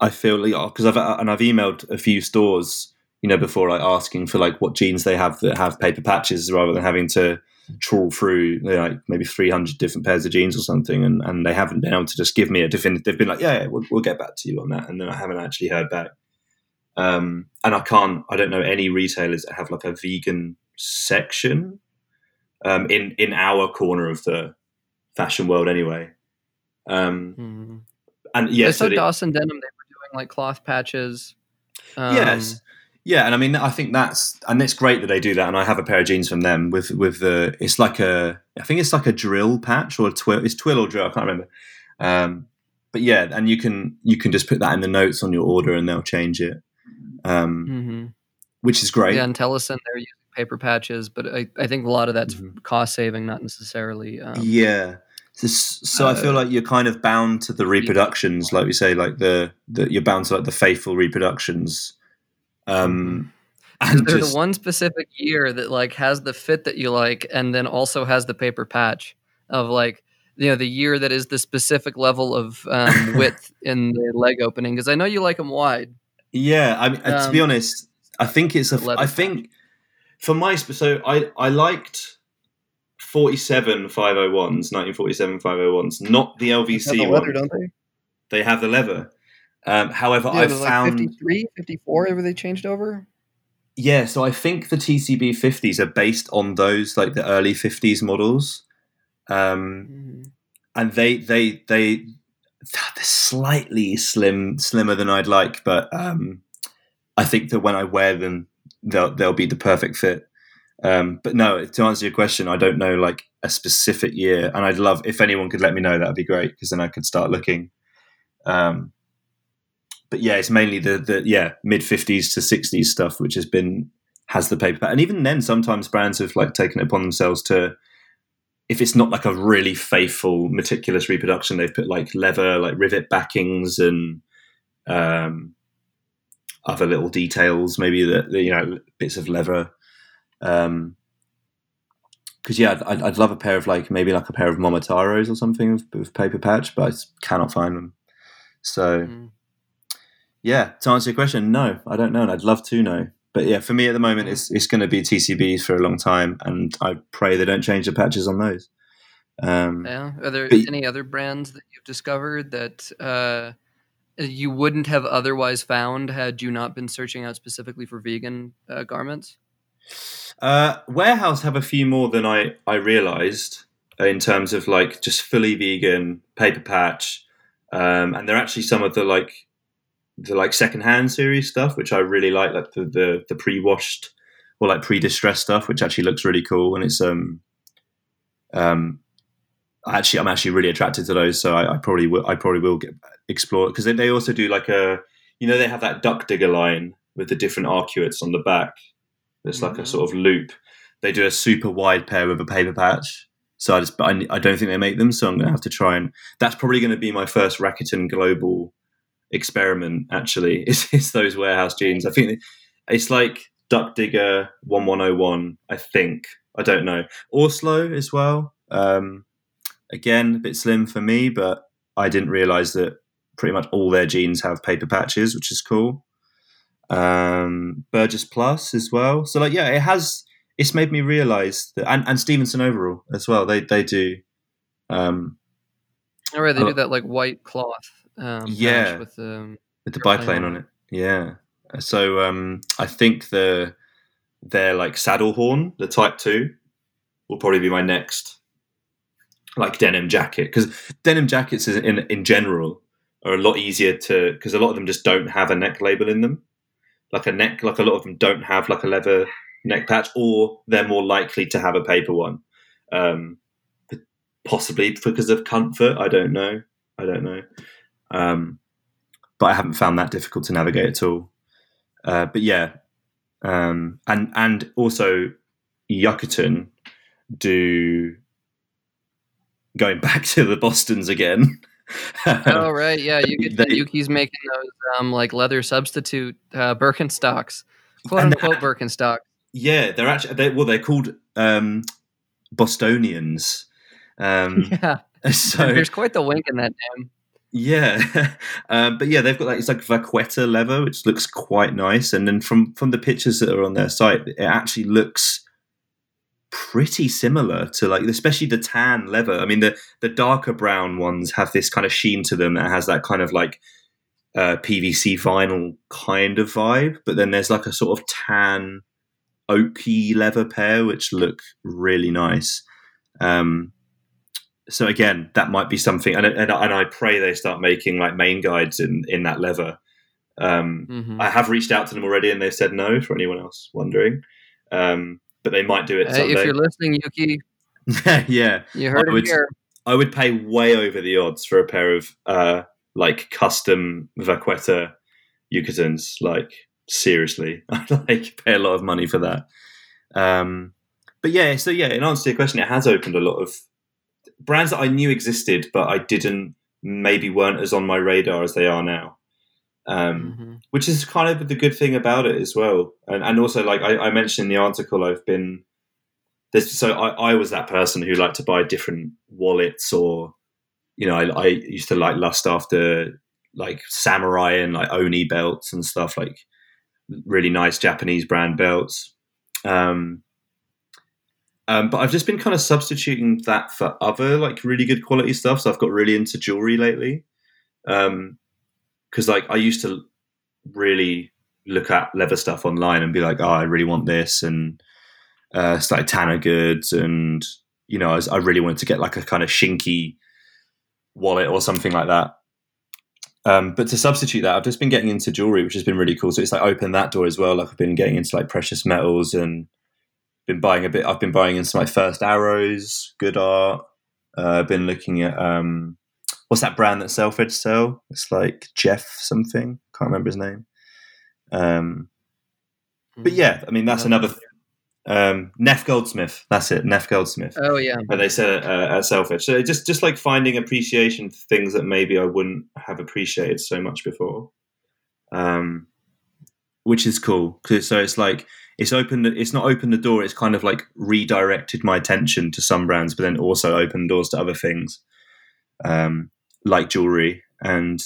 I feel like because I've and I've emailed a few stores, you know, before like asking for like what jeans they have that have paper patches, rather than having to trawl through you know, like maybe three hundred different pairs of jeans or something, and, and they haven't been able to just give me a definitive. They've been like, yeah, yeah we'll, we'll get back to you on that, and then I haven't actually heard back. Um, and I can't, I don't know any retailers that have like a vegan section um, in in our corner of the fashion world anyway. Um, Mm. and yeah, I so saw Dawson Denim; they were doing like cloth patches. Um, yes, yeah, and I mean, I think that's and it's great that they do that. And I have a pair of jeans from them with with the it's like a I think it's like a drill patch or a twill. It's twill or drill. I can't remember. Um, but yeah, and you can you can just put that in the notes on your order and they'll change it, um, mhm. which is great. Yeah, and Tellason, they're using paper patches, but I, I think a lot of that's Mhm. cost saving, not necessarily. Um, yeah. So, so I feel uh, like you're kind of bound to the reproductions, like we say, like the, the you're bound to like the faithful reproductions. Um, and they're just- the one specific year that like has the fit that you like, and then also has the paper patch of like you know the year that is the specific level of um, width in the leg opening. Because I know you like them wide. Yeah, I mean, uh, to be Um, honest, I think it's a. leather I think for my so I I liked forty seven five hundred ones, nineteen forty seven five hundred ones, not the LVC one. don't they? They have the leather. Um, however, Yeah, I there's like found 53, 54 ever they changed over. yeah. So I think the TCB fifties are based on those like the early fifties models, um, Mhm. and they they they they're slightly slim slimmer than I'd like, but um, I think that when I wear them, they'll they'll be the perfect fit. Um, but no, to answer your question, I don't know like a specific year, and I'd love if anyone could let me know. That'd be great because then I could start looking. Um, but yeah, it's mainly the the yeah mid fifties to sixties stuff, which has been has the paper, patch. and even then, sometimes brands have like taken it upon themselves to if it's not like a really faithful, meticulous reproduction, they've put like leather, like rivet backings and um, other little details, maybe that you know bits of leather. Um, because yeah, I'd, I'd love a pair of like maybe like a pair of Momotaros or something with, with paper patch, but I cannot find them. So mm. Yeah, to answer your question, no, I don't know, and I'd love to know. But yeah, for me at the moment, it's it's going to be TCBs for a long time, and I pray they don't change the patches on those. Um, yeah, are there but, any other brands that you've discovered that uh, you wouldn't have otherwise found had you not been searching out specifically for vegan uh, garments? Uh, Warehouse have a few more than I I realized in terms of like just fully vegan paper patch, um, and they're actually some of the like the like secondhand series stuff, which I really like, like the the, the pre washed or like pre distressed stuff, which actually looks really cool, and it's um um actually I'm actually really attracted to those, so I, I probably will I probably will get explore because they, they also do like a you know they have that duck digger line with the different arcuates on the back. It's like mm-hmm. a sort of loop. They do a super wide pair with a paper patch. So I just I, I don't think they make them, so I'm going to have to try and that's probably going to be my first Rakuten global experiment. Actually, is, is those warehouse jeans. I think it's like Duck Digger one one oh one. I think I don't know orSlow as well. Um, again, a bit slim for me, but I didn't realize that pretty much all their jeans have paper patches, which is cool. Um, Burgus Plus as well. So like, yeah, it has. It's made me realize that, and, and Stevenson overall as well. They they do. Um, All right, they do that like white cloth. Um, yeah, with the with the biplane on it. Yeah. So um, I think the their like saddle horn, the Type Two, will probably be my next like denim jacket because denim jackets in in general are a lot easier to because a lot of them just don't have a neck label in them. Like a neck, like a lot of them don't have like a leather neck patch, or they're more likely to have a paper one. Um, possibly because of comfort. I don't know. I don't know. Um, but I haven't found that difficult to navigate at all. Uh, but yeah, um, and and also Yuketen do going back to the Boston's again. oh right, yeah, you get they, Yuki's making those um, like leather substitute uh, Birkenstocks, quote unquote Birkenstock. Yeah, they're actually they, well, they're called um, Bostonians. Um, yeah, so there's quite the wink in that name. Yeah, um, but yeah, they've got like it's like Vaqueta leather, which looks quite nice. And then from from the pictures that are on their site, it actually looks pretty similar to like especially the tan leather. I mean the the darker brown ones have this kind of sheen to them that has that kind of like uh, PVC vinyl kind of vibe, but then there's like a sort of tan oaky leather pair which look really nice. Um, so again, that might be something, and, and, and I pray they start making like Maine Guides in in that leather. Um, mm-hmm. I have reached out to them already, and they've said no. For anyone else wondering, um, but they might do it. Hey, if you're listening, Yuki, yeah, you heard I would, it here. I would pay way over the odds for a pair of uh, like custom Vaqueta Yuketens. Like seriously, I'd like pay a lot of money for that. Um, but yeah, so yeah, in answer to your question, it has opened a lot of brands that I knew existed, but I didn't maybe weren't as on my radar as they are now um, mm-hmm. which is kind of the good thing about it as well. And, and also, like I, I, mentioned in the article, I've been this. So I, I, was that person who liked to buy different wallets, or you know, I, I, used to like lust after like samurai and like oni belts and stuff, like really nice Japanese brand belts. Um, um, but I've just been kind of substituting that for other like really good quality stuff. So I've got really into jewelry lately. Um, because like I used to really look at leather stuff online and be like, oh, I really want this, and uh, like Tanner goods, and you know, I, was, I really wanted to get like a kind of Shinki wallet or something like that. Um, but to substitute that, I've just been getting into jewelry, which has been really cool. So it's like opened that door as well. Like I've been getting into like precious metals and been buying a bit. I've been buying into my First Arrows, Good Art. Uh, I've been looking at um, what's that brand that Selfridge sell? It's like Jeff something. Can't remember his name. Um, but Mm. yeah, I mean that's another. Th- um, Neff Goldsmith. That's it. Neff Goldsmith. Oh yeah. and they said uh, at Selfridge. So just just like finding appreciation for things that maybe I wouldn't have appreciated so much before, um, which is cool. 'Cause- so it's like it's opened. It's not opened the door. It's kind of like redirected my attention to some brands, but then also opened doors to other things, um, like jewelry and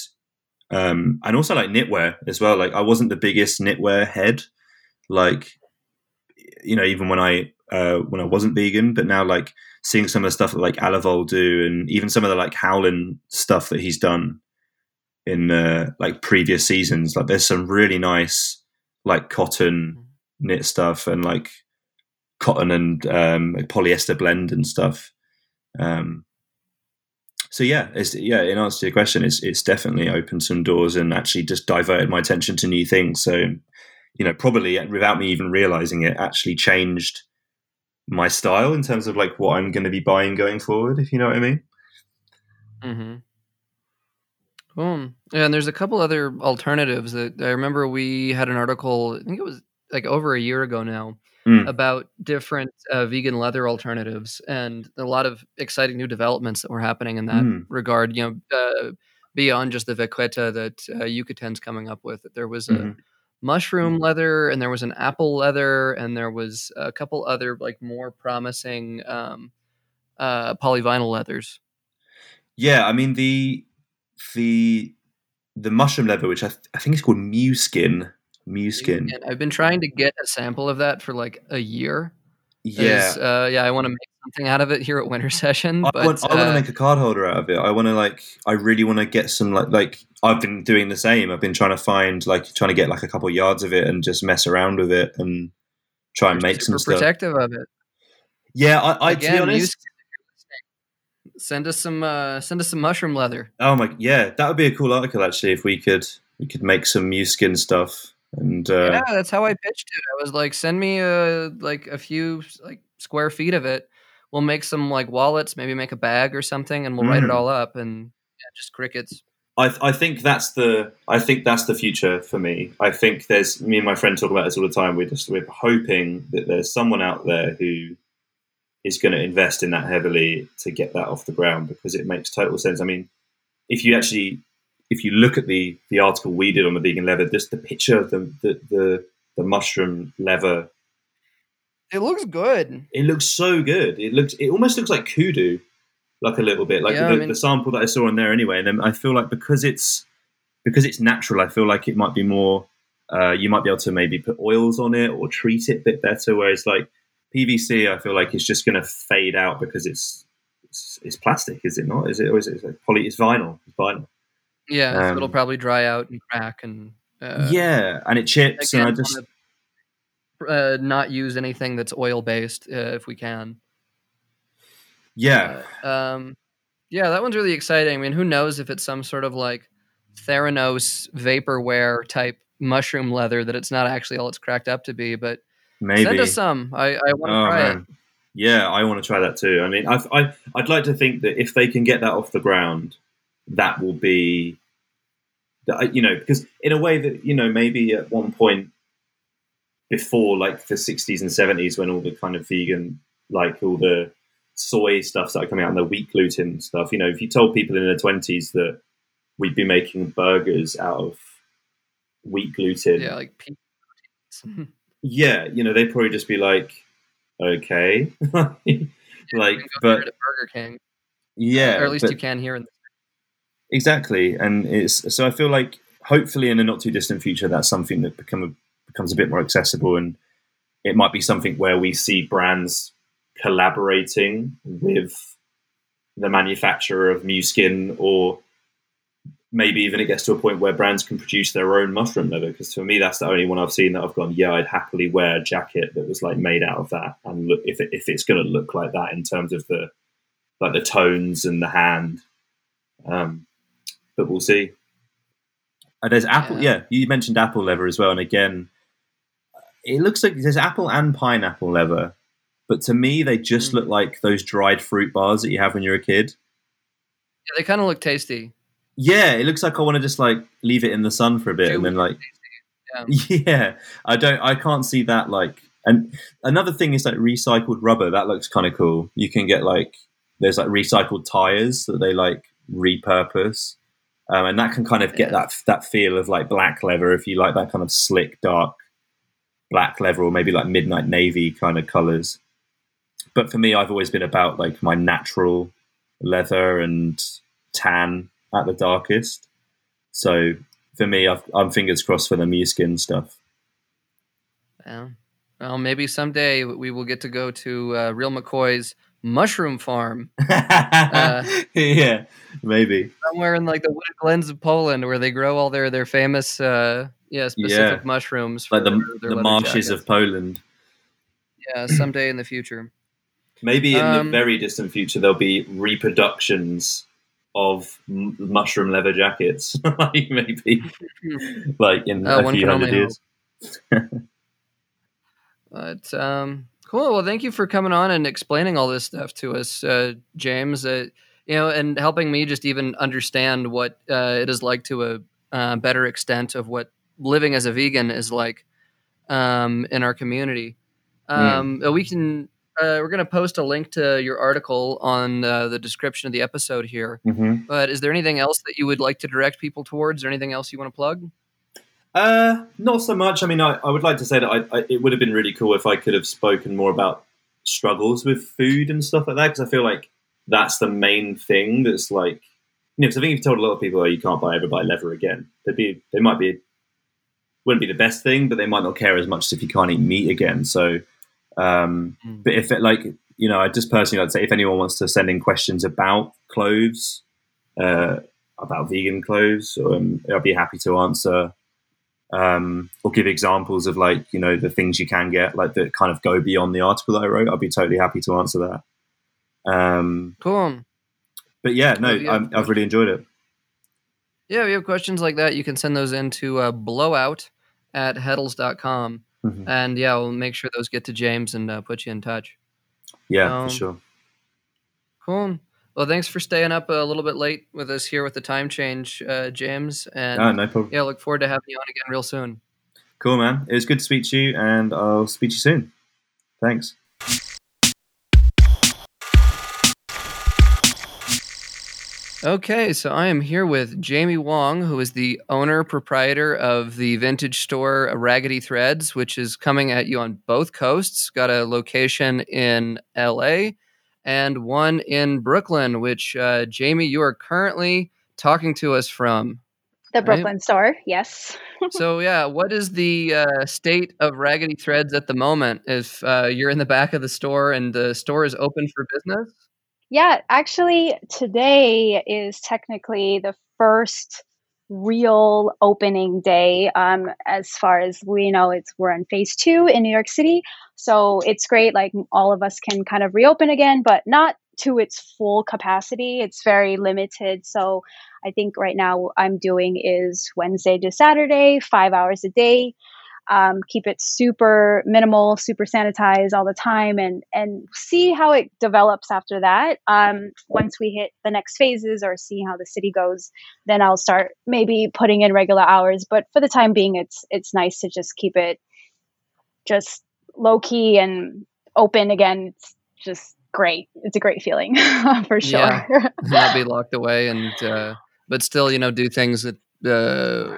um, and also like knitwear as well. Like I wasn't the biggest knitwear head, like you know even when I uh, when I wasn't vegan, but now like seeing some of the stuff that like Alavol do, and even some of the like Howlin stuff that he's done in uh, like previous seasons. Like there's some really nice like cotton knit stuff and like cotton and um, polyester blend and stuff. Um, so yeah, it's yeah. In answer to your question, it's it's definitely opened some doors and actually just diverted my attention to new things. So you know, probably without me even realizing it, actually changed my style in terms of like what I'm going to be buying going forward. If you know what I mean. Mm-hmm. Boom. Yeah, and there's a couple other alternatives that I remember we had an article. I think it was like over a year ago now Mm. about different uh, vegan leather alternatives and a lot of exciting new developments that were happening in that Mm. regard. You know, uh, beyond just the Vaqueta that uh, Yuketen's coming up with, there was a Mhm. mushroom leather and there was an apple leather and there was a couple other like more promising um, uh, polyvinyl leathers. Yeah, I mean the the the mushroom leather, which I, th- I think is called MuSkin. Mew Skin. And I've been trying to get a sample of that for like a year. Yeah. uh, yeah, I want to make something out of it here at Winter Session. I But want, I want to uh, make a card holder out of it. I want to like, I really want to get some like, like I've been doing the same. I've been trying to find like, trying to get like a couple yards of it and just mess around with it and try and make some super stuff. protective of it. Yeah, I, I to be Again, honest, send us some uh, send us some mushroom leather. oh my, yeah, that would be a cool article actually if we could, we could make some MuSkin stuff and uh, yeah, that's how I pitched it. I was like, send me a like a few like square feet of it. We'll make some like wallets, maybe make a bag or something, and we'll write it Mm. all up and yeah, just crickets. I, I think that's the I think that's the future for me. I think there's me and my friend talk about this all the time. We're just we're hoping that there's someone out there who is going to invest in that heavily to get that off the ground because it makes total sense. I mean, if you actually if you look at the the article we did on the vegan leather, just the picture of the the the, the mushroom leather, It looks good. it looks so good. It looks it almost looks like kudu, like a little bit like Yeah, the, I mean- the sample that I saw on there anyway. And then I feel like because it's because it's natural, I feel like it might be more. Uh, you might be able to maybe put oils on it or treat it a bit better. Whereas like PVC, I feel like it's just going to fade out because it's, it's it's plastic, is it not? Is it or is it like poly? It's vinyl. It's vinyl. Yeah, so it'll Um, probably dry out and crack and uh, yeah, and it chips, Again, and I just wanna, uh, not use anything that's oil based uh, if we can. yeah, Uh, um, yeah, that one's really exciting. I mean, who knows if it's some sort of like Theranos vaporware type mushroom leather that it's not actually all it's cracked up to be. But maybe. send us some. I, I want to Oh, try man. it. Yeah, I want to try that too. I mean, I've, I, I'd like to think that if they can get that off the ground, that will be, you know, because in a way that you know maybe at one point before like the 60s and 70s when all the kind of vegan like all the soy stuff started coming out and the wheat gluten stuff you know if you told people in their 20s that we'd be making burgers out of wheat gluten Yeah, like. yeah, you know, they'd probably just be like, okay, like, You can go but Burger King, yeah, or at least but- you can here. In exactly, and it's so I feel like hopefully in a not too distant future that's something that become a, becomes a bit more accessible, and it might be something where we see brands collaborating with the manufacturer of MuSkin or maybe even it gets to a point where brands can produce their own mushroom leather. Because for me, that's the only one I've seen that I've gone, yeah, I'd happily wear a jacket that was like made out of that, and look if it, if it's going to look like that in terms of the like the tones and the hand. Um, but we'll see. Uh, there's apple. Yeah. Yeah. you mentioned apple leather as well, and again, it looks like there's apple and pineapple leather. but to me, they just Mm. look like those dried fruit bars that you have when you're a kid. Yeah, they kind of look tasty. Yeah, it looks like I want to just like leave it in the sun for a bit and then like yeah, I don't I can't see that like and another thing is like recycled rubber that looks kind of cool. You can get like there's like recycled tires that they like repurpose. Um, and that can kind of get that that feel of like black leather if you like that kind of slick dark black leather or maybe like midnight navy kind of colors. But for me I've always been about like my natural leather and tan at the darkest. So for me, I've, I'm fingers crossed for the MuSkin stuff. Yeah. Well, maybe someday we will get to go to uh, Real McCoy's mushroom farm yeah, maybe. somewhere in like the wooded glens of Poland, where they grow all their their famous, uh, yeah, specific Yeah. mushrooms, Like the, their the marshes jackets. of Poland. Yeah, someday in the future. Maybe in the Um, very distant future, there'll be reproductions of m- mushroom leather jackets. like maybe, like in Oh, a few hundred years. But um, cool. Well, thank you for coming on and explaining all this stuff to us, uh, James. Uh, you know, and helping me just even understand what uh, it is like to a uh, better extent of what living as a vegan is like um, in our community. Um, uh, We can. Uh, we're going to post a link to your article on uh, the description of the episode here. hmm But is there anything else that you would like to direct people towards, or anything else you want to plug? Uh, not so much. I mean, I, I would like to say that I, I, it would have been really cool if I could have spoken more about struggles with food and stuff like that because I feel like that's the main thing that's like, you know, 'cause I think you've told a lot of people, oh, you can't buy ever buy leather again, they'd be, they might be, wouldn't be the best thing, but they might not care as much as if you can't eat meat again. So, um, Mm. but if it like, you know, I just personally, I'd say if anyone wants to send in questions about clothes, uh, about vegan clothes, um, I'd be happy to answer um, or give examples of like you know the things you can get like that kind of go beyond the article that I wrote. I'd be totally happy to answer that. Um, Cool. but yeah, no. I'm, I've really enjoyed it. Yeah, if you have questions like that, you can send those in to uh, blowout at heddels.com. Mhm. And yeah, we'll make sure those get to James and uh, put you in touch. Yeah, Um, for sure. Cool. Well, thanks for staying up a little bit late with us here with the time change, uh, James. And Ah, no problem. yeah, look forward to having you on again real soon. Cool, man. It was good to speak to you, and I'll speak to you soon. Thanks. Okay, so I am here with Jamie Wong, who is the owner proprietor of the vintage store Raggedy Threads, which is coming at you on both coasts. Got a location in LA and one in Brooklyn, which uh, Jamie, you are currently talking to us from. The Right. Brooklyn store, yes. So yeah, what is the uh, state of Raggedy Threads at the moment? If uh, you're in the back of the store and the store is open for business, Yeah, actually, today is technically the first real opening day. Um, as far as we know, it's we're in phase two in New York City, so it's great. Like all of us can kind of reopen again, but not to its full capacity. It's very limited. So I think right now I'm doing is Wednesday to Saturday, five hours a day. Um, keep it super minimal, super sanitized all the time, and and see how it develops after that. Um, once we hit the next phases or see how the city goes, then I'll start maybe putting in regular hours. But for the time being, it's it's nice to just keep it just low key and open again. It's just great. It's a great feeling for sure. Yeah. not be locked away and uh, but still you know do things that uh,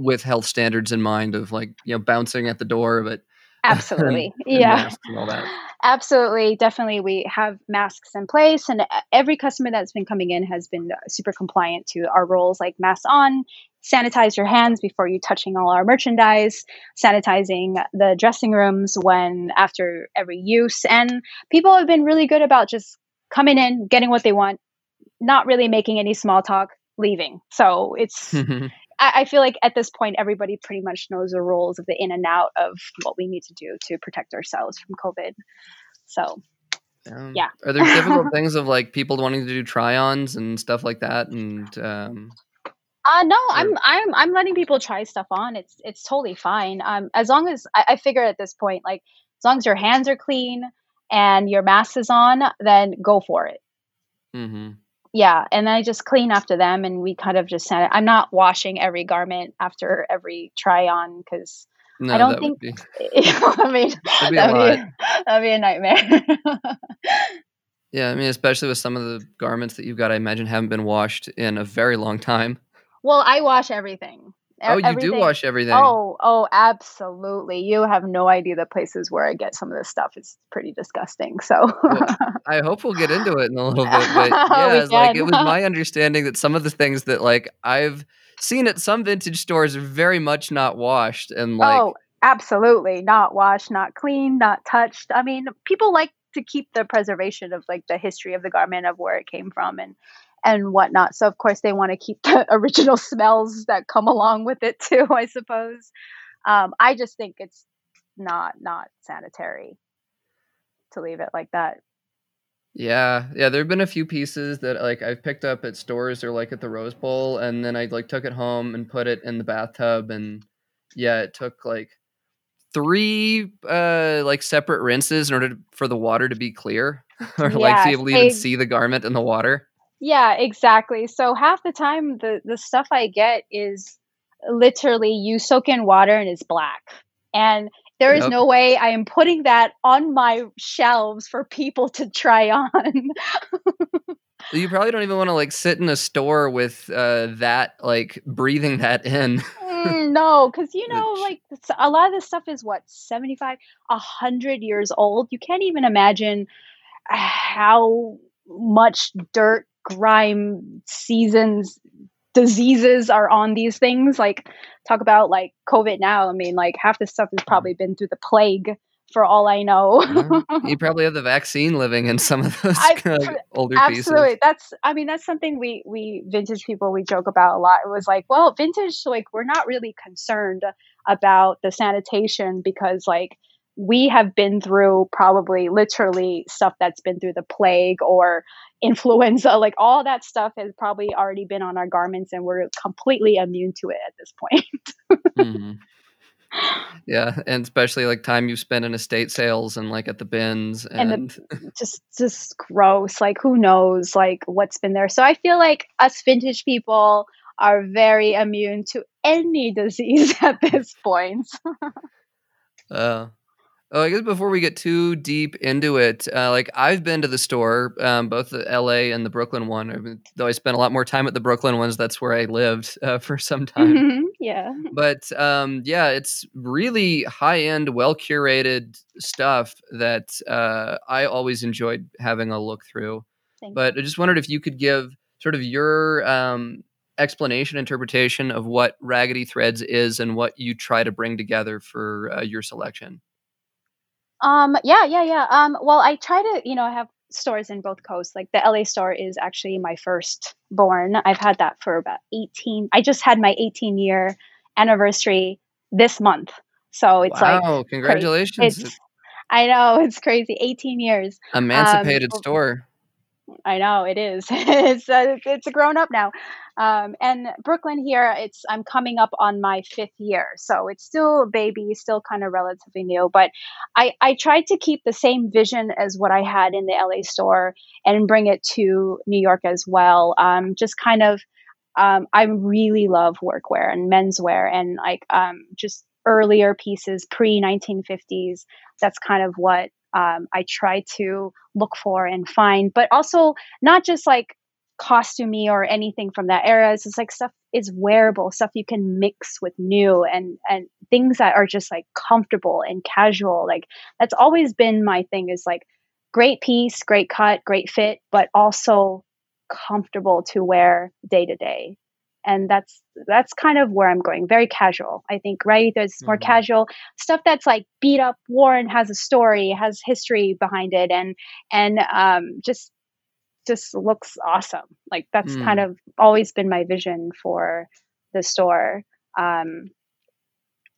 with health standards in mind of like you know bouncing at the door but Absolutely. and yeah. and. Absolutely. Definitely. We have masks in place, and uh, every customer that's been coming in has been uh, super compliant to our rules like masks on, sanitize your hands before you touching all our merchandise, sanitizing the dressing rooms when after every use. And people have been really good about just coming in, getting what they want, not really making any small talk, leaving. So it's I, I feel like at this point, everybody pretty much knows the rules of the in and out of what we need to do to protect ourselves from COVID. So Um, Yeah. are there difficult things of like people wanting to do try-ons and stuff like that and um, Uh no, Or- I'm I'm I'm letting people try stuff on. It's it's totally fine. Um, as long as I, I figure at this point, like as long as your hands are clean and your mask is on, then go for it. Mm-hmm. Yeah, and I just clean after them, and we kind of just send it. I'm not washing every garment after every try on because No, I don't that would think. be I mean, that'd be that'd be, that'd be a nightmare. Yeah, I mean, especially with some of the garments that you've got, I imagine haven't been washed in a very long time. well, I wash everything. Oh, you do wash everything. Oh, oh, absolutely. You have no idea the places where I get some of this stuff. It's pretty disgusting. So, I hope we'll get into it in a little bit, but yeah, like it was my understanding that some of the things that like I've seen at some vintage stores are very much not washed, and like oh, absolutely. Not washed, not clean, not touched. I mean, people like to keep the preservation of like the history of the garment of where it came from and and whatnot. So of course they want to keep the original smells that come along with it too, I suppose. Um, I just think it's not not sanitary to leave it like that. yeah, yeah, there have been a few pieces that like I've picked up at stores or like at the Rose Bowl, and then I like took it home and put it in the bathtub, and yeah, it took like three uh like separate rinses in order to, for the water to be clear or like to be able to even see the garment in the water. Yeah, exactly. So half the time the the stuff I get is literally you soak in water and it's black. And there is Yep. no way I am putting that on my shelves for people to try on. You probably don't even want to like sit in a store with uh, that like breathing that in. Mm, no, because you know, like a lot of this stuff is what 75, 100 years old. You can't even imagine how much dirt, grime, seasons, diseases are on these things. Like, talk about like COVID now. I mean, like half this stuff has probably been through the plague for all I know. Yeah. you probably have the vaccine living in some of those I- kind of older Absolutely. pieces. That's I mean that's something we we vintage people we joke about a lot. It was like, well, vintage like we're not really concerned about the sanitation because like we have been through probably literally stuff that's been through the plague or influenza like all that stuff has probably already been on our garments and we're completely immune to it at this point. Mhm. Yeah, and especially like time you've spent in estate sales and like at the bins And and, the- just just gross like who knows like what's been there so i feel like us vintage people are very immune to any disease at this point uh, oh, I guess before we get too deep into it, uh, like I've been to the store, um, both the L.A. and the Brooklyn one. I've been- Though I spent a lot more time at the Brooklyn ones, that's where I lived uh, for some time. Mhm, yeah but um, yeah, it's really high end, well curated stuff that uh, I always enjoyed having a look through. But I just wondered if you could give sort of your um, explanation, interpretation of what Raggedy Threads is and what you try to bring together for uh, your selection. Um, yeah, yeah, yeah. Um, well, I try to, you know, I have stores in both coasts. Like the LA store is actually my first born. I've had that for about 18. I just had my 18 year anniversary this month. So it's like wow, congratulations. it's I know, it's crazy. 18 years. Emancipated well- store. I know it is. it's a, it's a grown up now. Um, and Brooklyn here, it's I'm coming up on my fifth year, so it's still a baby, still kind of relatively new. But I I tried to keep the same vision as what I had in the LA store and bring it to New York as well. Um, just kind of, um, I really love workwear and menswear and like um, just earlier pieces pre 1950s. That's kind of what um, I try to look for and find, but also not just like costumey or anything from that era. It's just like stuff is wearable, stuff you can mix with new and and things that are just like comfortable and casual. Like that's always been my thing is like great piece, great cut, great fit, but also comfortable to wear day to day. And that's that's kind of where I'm going. Very casual. I think right there's more Mhm. casual stuff that's like beat up, worn, has a story, has history behind it, and and um, just just looks awesome. Like that's Mm. kind of always been my vision for the store. Um,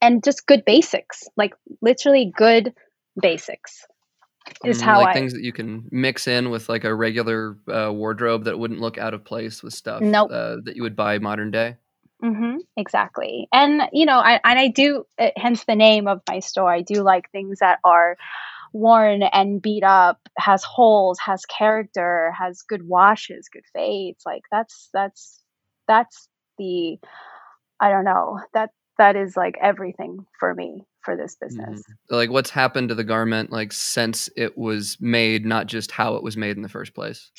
and just good basics, like literally good basics is Mm, how like I things that you can mix in with like a regular uh, wardrobe that wouldn't look out of place with stuff Nope. uh, that you would buy modern day. Mm-hmm, exactly. And you know, I and I do uh, hence the name of my store. I do like things that are worn and beat up, has holes, has character, has good washes, good fades. Like that's that's that's the I don't know. That that is like everything for me for this business. Mm-hmm. Like what's happened to the garment like since it was made, not just how it was made in the first place.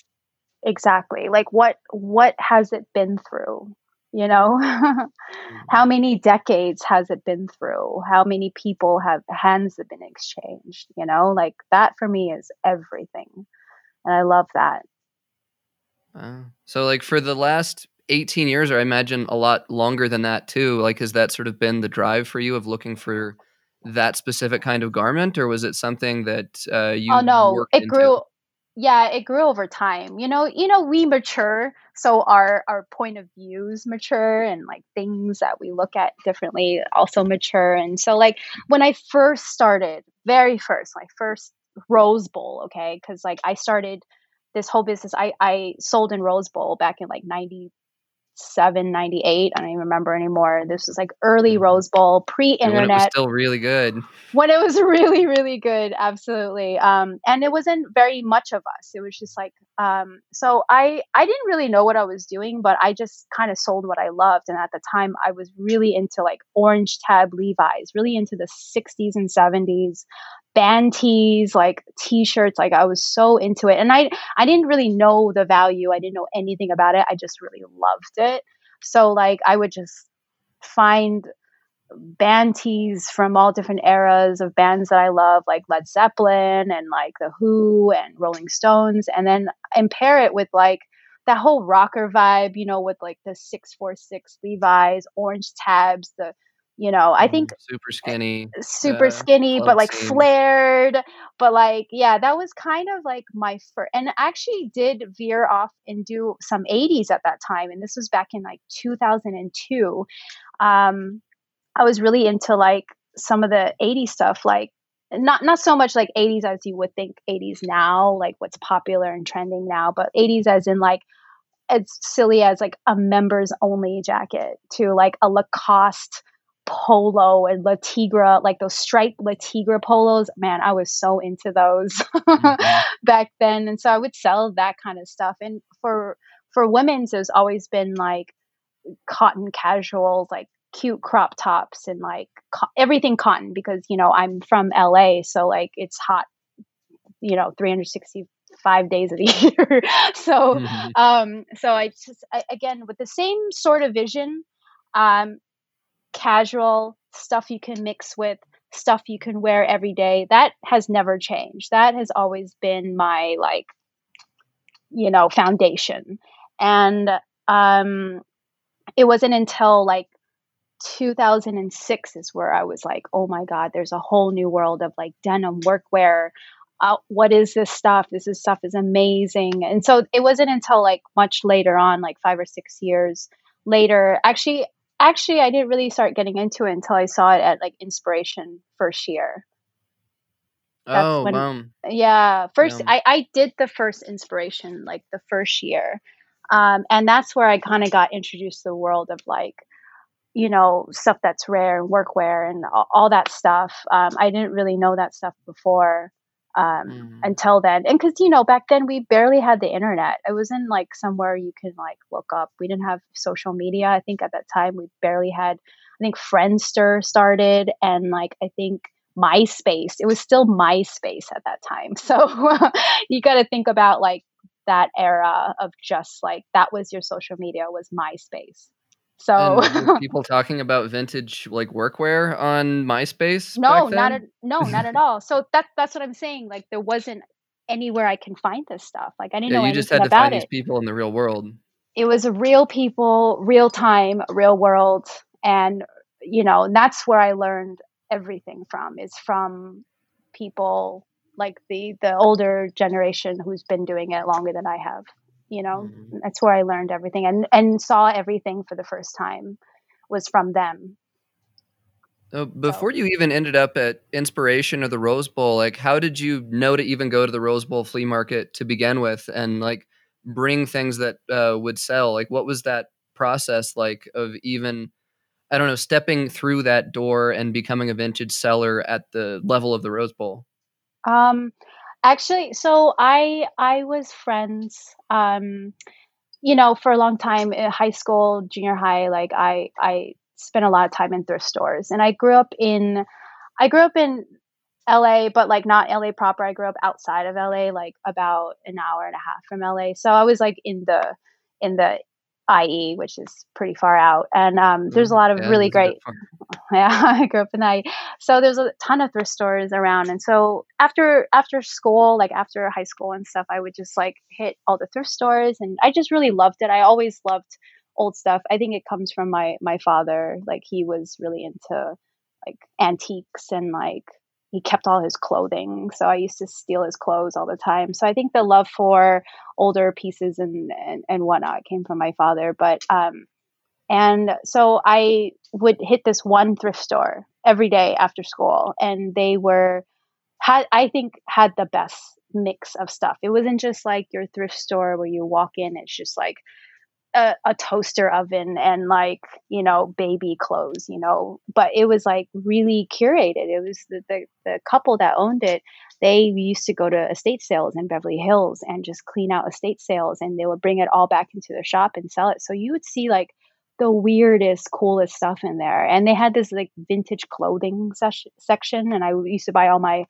Exactly. Like what what has it been through? You know, how many decades has it been through? How many people have hands have been exchanged? You know, like that for me is everything, and I love that. Uh, so, like for the last 18 years, or I imagine a lot longer than that too. Like, has that sort of been the drive for you of looking for that specific kind of garment, or was it something that uh, you? Oh no, it into? grew yeah it grew over time you know you know we mature so our our point of views mature and like things that we look at differently also mature and so like when i first started very first my first rose bowl okay because like i started this whole business i i sold in rose bowl back in like 90 seven ninety eight. I don't even remember anymore. This was like early mm-hmm. Rose Bowl, it was still really good. When it was really, really good, absolutely. Um, and it wasn't very much of us. It was just like, um, so I I didn't really know what I was doing, but I just kind of sold what I loved. And at the time, I was really into like orange tab Levi's, really into the '60s and '70s band tees, like t-shirts. Like I was so into it. And I I didn't really know the value. I didn't know anything about it. I just really loved it. So like I would just find band tees from all different eras of bands that I love, like Led Zeppelin and like The Who and Rolling Stones, and then and pair it with like that whole rocker vibe, you know, with like the 646 Levi's, orange tabs, the you know i think super skinny super uh, skinny but like scene. flared but like yeah that was kind of like my first and actually did veer off and do some 80s at that time and this was back in like 2002 um i was really into like some of the 80s stuff like not not so much like 80s as you would think 80s now like what's popular and trending now but 80s as in like as silly as like a members only jacket to like a lacoste polo and Le Tigre, like those striped Le Tigre polos. Man, I was so into those mm-hmm. back then. And so I would sell that kind of stuff. And for for women's, there's always been like cotton casuals, like cute crop tops and like co- everything cotton because you know I'm from LA, so like it's hot, you know, 365 days of the year. so mm-hmm. um so I just I, again with the same sort of vision um casual stuff you can mix with stuff you can wear every day. That has never changed. That has always been my like you know foundation. And um it wasn't until like 2006 is where i was like oh my god there's a whole new world of like denim workwear. Uh, what is this stuff? This is stuff is amazing. And so it wasn't until like much later on like five or six years later actually actually I didn't really start getting into it until I saw it at like Inspiration first year. That's oh, when, wow. yeah. First. I, I did the first Inspiration like the first year. Um, and that's where I kind of got introduced to the world of like, you know, stuff that's rare and workwear and all, all that stuff. Um, I didn't really know that stuff before um, mm. until then. And because, you know, back then we barely had the internet. It wasn't like somewhere you can like look up. We didn't have social media. I think at that time we barely had, I think Friendster started and like, I think MySpace. It was still MySpace at that time. So you got to think about like that era of just like that was your social media was MySpace. So people talking about vintage like workwear on MySpace. No, not at no, not at all. So that that's what I'm saying. Like there wasn't anywhere I can find this stuff. Like I didn't yeah, know you just had to find it. these people in the real world. It was real people, real time, real world, and you know that's where I learned everything from. Is from people like the the older generation who's been doing it longer than I have you know mm-hmm. that's where i learned everything and and saw everything for the first time was from them so before so. you even ended up at inspiration or the rose bowl like how did you know to even go to the rose bowl flea market to begin with and like bring things that uh, would sell like what was that process like of even i don't know stepping through that door and becoming a vintage seller at the level of the rose bowl Um, actually, so I I was friends. Um, you know, for a long time in high school, junior high, like I I spent a lot of time in thrift stores, and I grew up in I grew up in LA, but like not LA proper. I grew up outside of LA, like about an hour and a half from LA. So I was like in the in the IE, which is pretty far out. And um, there's a mm, lot of yeah, really great. Yeah, I grew up in IE, so there's a ton of thrift stores around. And so after after school, like after high school and stuff, I would just like hit all the thrift stores, and I just really loved it. I always loved old stuff. I think it comes from my my father. Like he was really into like antiques and like he kept all his clothing so i used to steal his clothes all the time. So i think the love for older pieces and and, and whatnot came from my father but um and so i would hit this one thrift store every day after school and they were had i think had the best mix of stuff. It wasn't just like your thrift store where you walk in it's just like a, a, toaster oven and like you know baby clothes you know but it was like really curated. It was the, the, the couple that owned it they used to go to estate sales in beverly hills and just clean out estate sales and they would bring it all back into the shop and sell it. So you would see like the weirdest coolest stuff in there. And they had this like vintage clothing ses- section and i used to buy all my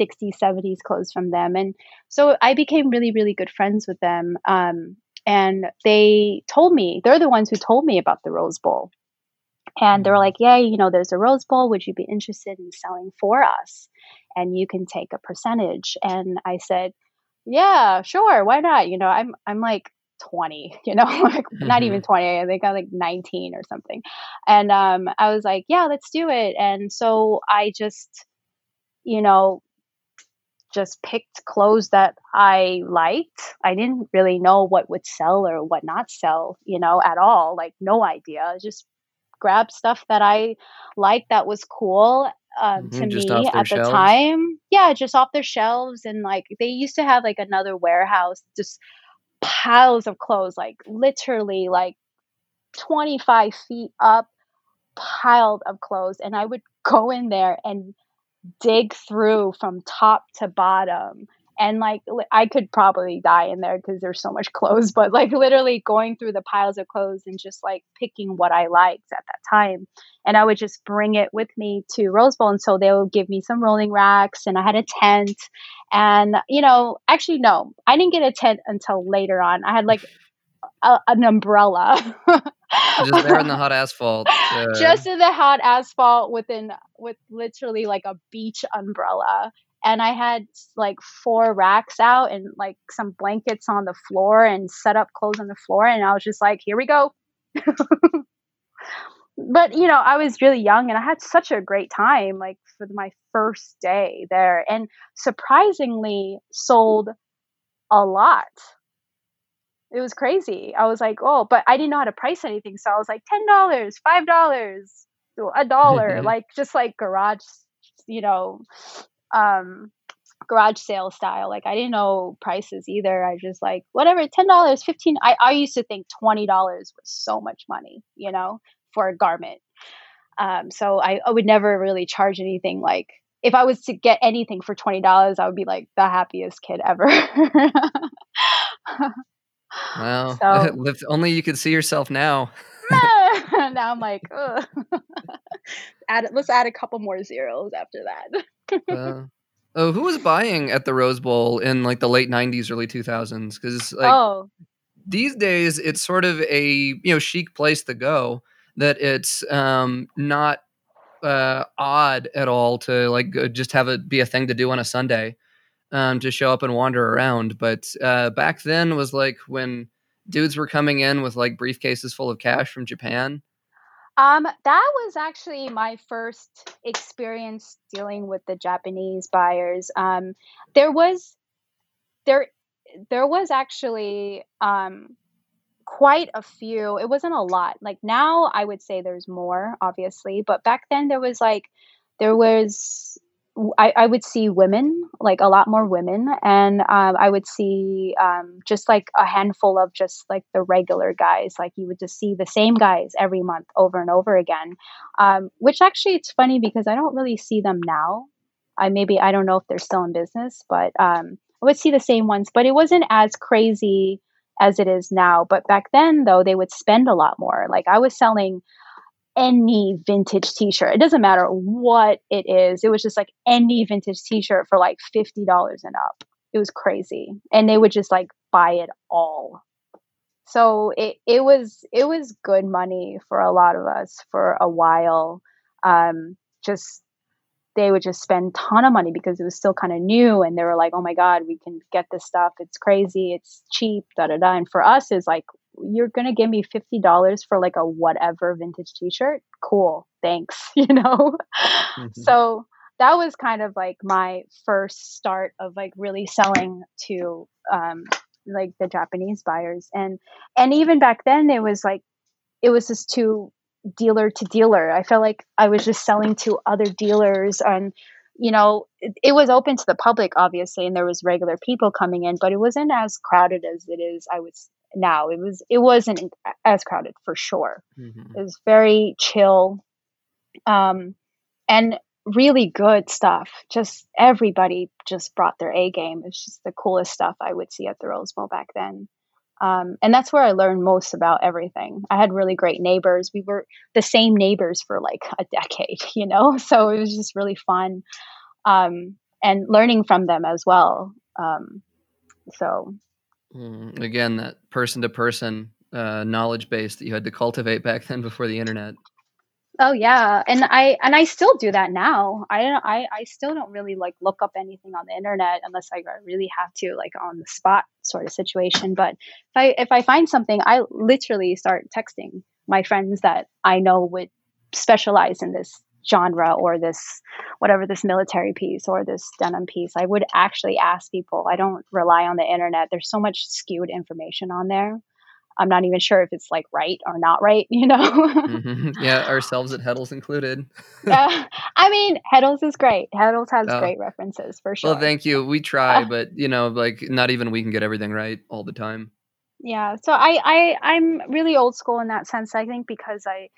60s 70s clothes from them. And so i became really really good friends with them um, and they told me they're the ones who told me about the Rose Bowl. And they were mm-hmm. like, "Yeah, you know, there's a Rose Bowl. Would you be interested in selling for us? And you can take a percentage." And I said, "Yeah, sure. Why not? You know, I'm I'm like 20, you know, like not even mm-hmm. 20. I think I'm like 19 or something. And um, I was like, yeah, let's do it. And so I just, you know, just picked clothes that I liked. I didn't really know what would sell or what not sell, you know, at all. Like no idea. Just grabbed stuff that I liked that was cool um, mm-hmm, to me at the time. Yeah, just off their shelves. And like they used to have like another warehouse, just piles of clothes, like literally like 25 feet up, piled of clothes. And I would go in there and dig through from top to bottom. And like i could probably die in there because there's so much clothes but like literally going through the piles of clothes and just like picking what i liked at that time. And i would just bring it with me to rose bowl and so they would give me some rolling racks and i had a tent. And you know actually no i didn't get a tent until later on. I had like a, an umbrella just there in the hot asphalt. Uh... Just in the hot asphalt within with literally like a beach umbrella. And I had like four racks out and like some blankets on the floor and set up clothes on the floor. And I was just like, here we go. but you know, I was really young and I had such a great time like for my first day there and surprisingly sold a lot it was crazy. I was like, oh, but I didn't know how to price anything. So I was like, $10, $5, a dollar, like just like garage, you know, um, garage sale style. Like I didn't know prices either. I just like, whatever, $10, 15 I, I used to think $20 was so much money, you know, for a garment. Um, so I, I would never really charge anything like if I was to get anything for twenty dollars, I would be like the happiest kid ever. Well, so, if only you could see yourself now. now I'm like, add let's add a couple more zeros after that. uh, oh, who was buying at the Rose Bowl in like the late '90s, early 2000s? Because like oh. these days, it's sort of a you know chic place to go. That it's um, not uh, odd at all to like just have it be a thing to do on a Sunday um, to show up and wander around. But uh, back then was like when dudes were coming in with like briefcases full of cash from Japan. Um, that was actually my first experience dealing with the Japanese buyers. Um, there was there there was actually um, quite a few. It wasn't a lot. Like now, I would say there's more, obviously, but back then there was like there was I, I, would see women, like a lot more women, and um, I would see um, just like a handful of just like the regular guys. Like you would just see the same guys every month over and over again. Um, which actually, it's funny because I don't really see them now I maybe I don't know if they're still in business, but um, I would see the same ones. But it wasn't as crazy as it is now. But back then, though, they would spend a lot more. Like I was selling any vintage t-shirt. It doesn't matter what it is. It was just like any vintage t-shirt for like $50 and up. It was crazy. And they would just like buy it all. So it, it was it was good money for a lot of us for a while. Um, just they would just spend ton of money because it was still kind of new and they were like, oh my God, we can get this stuff. It's crazy. It's cheap, da da da. And for us, is like, you're going to give me $50 for like a whatever vintage t shirt? Cool. Thanks. You know? Mm-hmm. So that was kind of like my first start of like really selling to um, like the Japanese buyers. And, and even back then, it was like, it was just too dealer to dealer. I felt like I was just selling to other dealers and you know, it, it, was open to the public obviously and there was regular people coming in, but it wasn't as crowded as it is I was now. It was it wasn't as crowded for sure. Mm-hmm. It was very chill. Um and really good stuff. Just everybody just brought their A game. It's just the coolest stuff I would see at the Rose Bowl back then. Um, and that's where I learned most about everything. I had really great neighbors. We were the same neighbors for like a decade, you know? So it was just really fun. Um, and learning from them as well. Um, so mm, again, that person to person knowledge base that you had to cultivate back then before the internet. Oh yeah, and I and I still do that now. I don't. I I still don't really like look up anything on the internet unless I really have to, like on the spot sort of situation. But if I if I find something, I literally start texting my friends that I know would specialize in this genre or this whatever this military piece or this denim piece. I would actually ask people. I don't rely on the internet. There's so much skewed information on there. I'm not even sure if it's like right or not right, you know? mm-hmm. Yeah, ourselves at Heddels included. uh, I mean, Heddels is great. Heddels has oh. great references for sure. Well, thank you. We try, uh, but you know, like not even we can get everything right all the time. Yeah. So I, I I'm really old school in that sense, I think, because I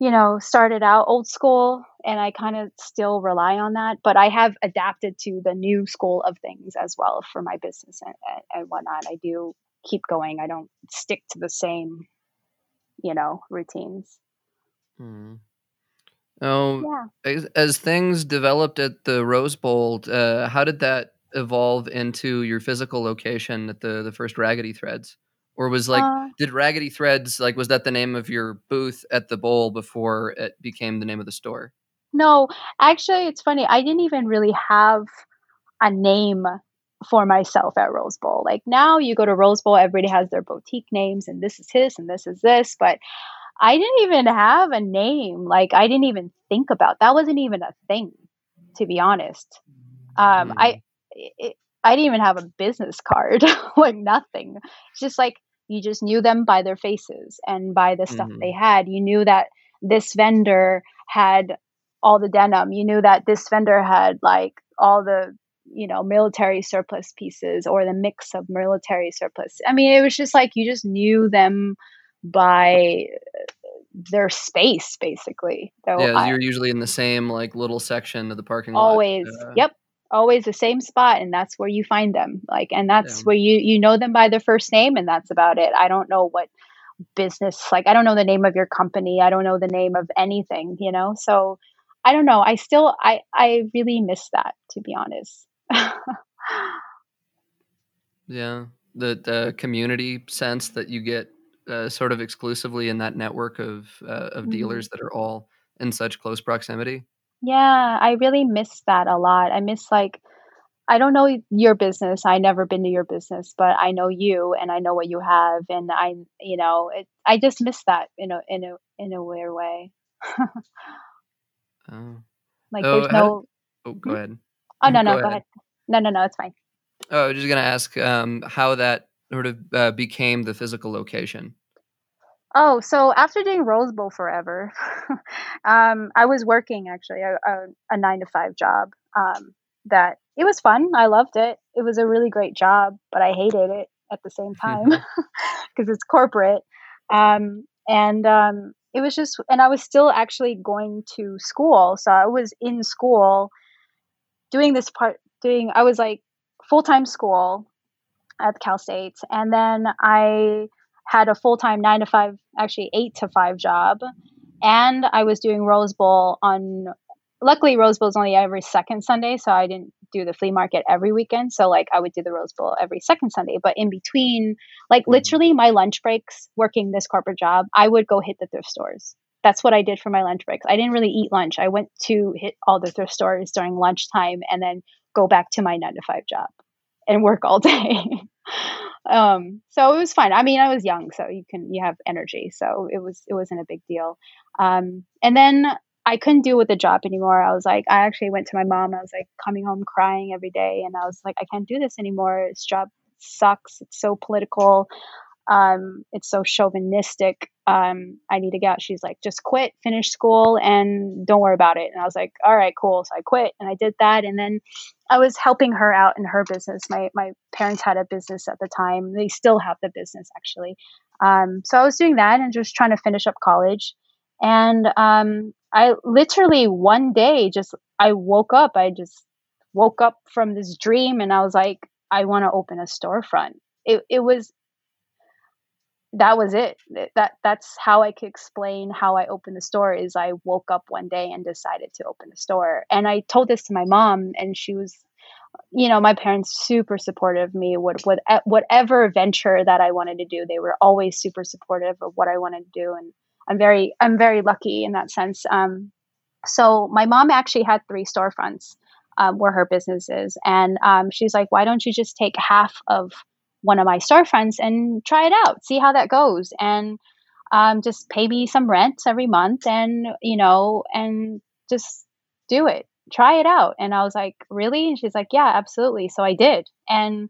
you know, started out old school and I kind of still rely on that, but I have adapted to the new school of things as well for my business and, and whatnot. I do keep going. I don't stick to the same, you know, routines. Hmm. Oh, yeah. as, as, things developed at the Rose Bowl, uh, how did that evolve into your physical location at the the first Raggedy Threads? Or was like, uh, did Raggedy Threads like was that the name of your booth at the bowl before it became the name of the store? No, actually, it's funny. I didn't even really have a name for myself at Rose Bowl. Like now you go to Rose Bowl, everybody has their boutique names and this is his and this is this, but I didn't even have a name. Like I didn't even think about that wasn't even a thing to be honest. Um I mm. it, I didn't even have a business card, like nothing. It's just like you just knew them by their faces and by the stuff mm-hmm. they had. You knew that this vendor had all the denim. You knew that this vendor had like all the you know military surplus pieces or the mix of military surplus i mean it was just like you just knew them by their space basically so yeah I, you're usually in the same like little section of the parking lot always uh, yep always the same spot and that's where you find them like and that's yeah. where you you know them by their first name and that's about it i don't know what business like i don't know the name of your company i don't know the name of anything you know so i don't know i still i i really miss that to be honest yeah, the the community sense that you get uh, sort of exclusively in that network of uh, of mm-hmm. dealers that are all in such close proximity. Yeah, I really miss that a lot. I miss like I don't know your business. I never been to your business, but I know you and I know what you have and I you know, it, I just miss that in a in a in a weird way. oh. Like oh, there's no Oh, go hmm? ahead. Oh no, no, go, go ahead. ahead. No, no, no, it's fine. Oh, I was just gonna ask um, how that sort of uh, became the physical location. Oh, so after doing Rose Bowl forever, um, I was working actually a, a, a, nine to five job. Um, that it was fun. I loved it. It was a really great job, but I hated it at the same time because it's corporate. Um, and um, it was just, and I was still actually going to school. So I was in school doing this part doing I was like full time school at Cal State, and then I had a full time nine to five, actually eight to five job, and I was doing Rose Bowl on. Luckily, Rose Bowl is only every second Sunday, so I didn't do the flea market every weekend. So like I would do the Rose Bowl every second Sunday, but in between, like mm-hmm. literally my lunch breaks working this corporate job, I would go hit the thrift stores. That's what I did for my lunch breaks. I didn't really eat lunch. I went to hit all the thrift stores during lunchtime and then go back to my nine to five job and work all day. um, so it was fine. I mean, I was young, so you can you have energy, so it was it wasn't a big deal. Um, and then I couldn't deal with the job anymore. I was like, I actually went to my mom. I was like coming home crying every day, and I was like, I can't do this anymore. This job sucks. It's so political. Um, it's so chauvinistic. Um, I need to get out. She's like, just quit, finish school, and don't worry about it. And I was like, all right, cool. So I quit and I did that. And then I was helping her out in her business. My my parents had a business at the time. They still have the business actually. Um, so I was doing that and just trying to finish up college. And um, I literally one day just I woke up. I just woke up from this dream and I was like, I want to open a storefront. It it was that was it. That that's how I could explain how I opened the store. Is I woke up one day and decided to open the store, and I told this to my mom, and she was, you know, my parents super supportive of me. What what whatever venture that I wanted to do, they were always super supportive of what I wanted to do, and I'm very I'm very lucky in that sense. Um, so my mom actually had three storefronts um, where her business is, and um, she's like, why don't you just take half of one of my storefronts and try it out, see how that goes, and um, just pay me some rent every month, and you know, and just do it, try it out. And I was like, really? And she's like, yeah, absolutely. So I did, and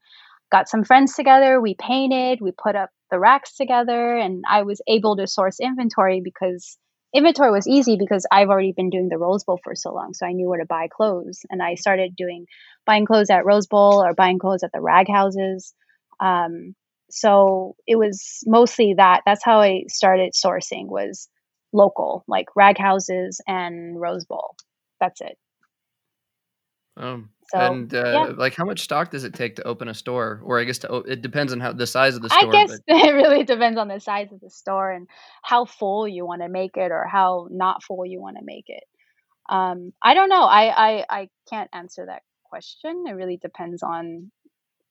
got some friends together. We painted, we put up the racks together, and I was able to source inventory because inventory was easy because I've already been doing the Rose Bowl for so long, so I knew where to buy clothes, and I started doing buying clothes at Rose Bowl or buying clothes at the rag houses. Um, so it was mostly that. That's how I started sourcing was local, like rag houses and Rose Bowl. That's it. Um, so, and uh, yeah. like, how much stock does it take to open a store? Or I guess to, it depends on how the size of the store. I guess but... it really depends on the size of the store and how full you want to make it, or how not full you want to make it. Um, I don't know. I, I I can't answer that question. It really depends on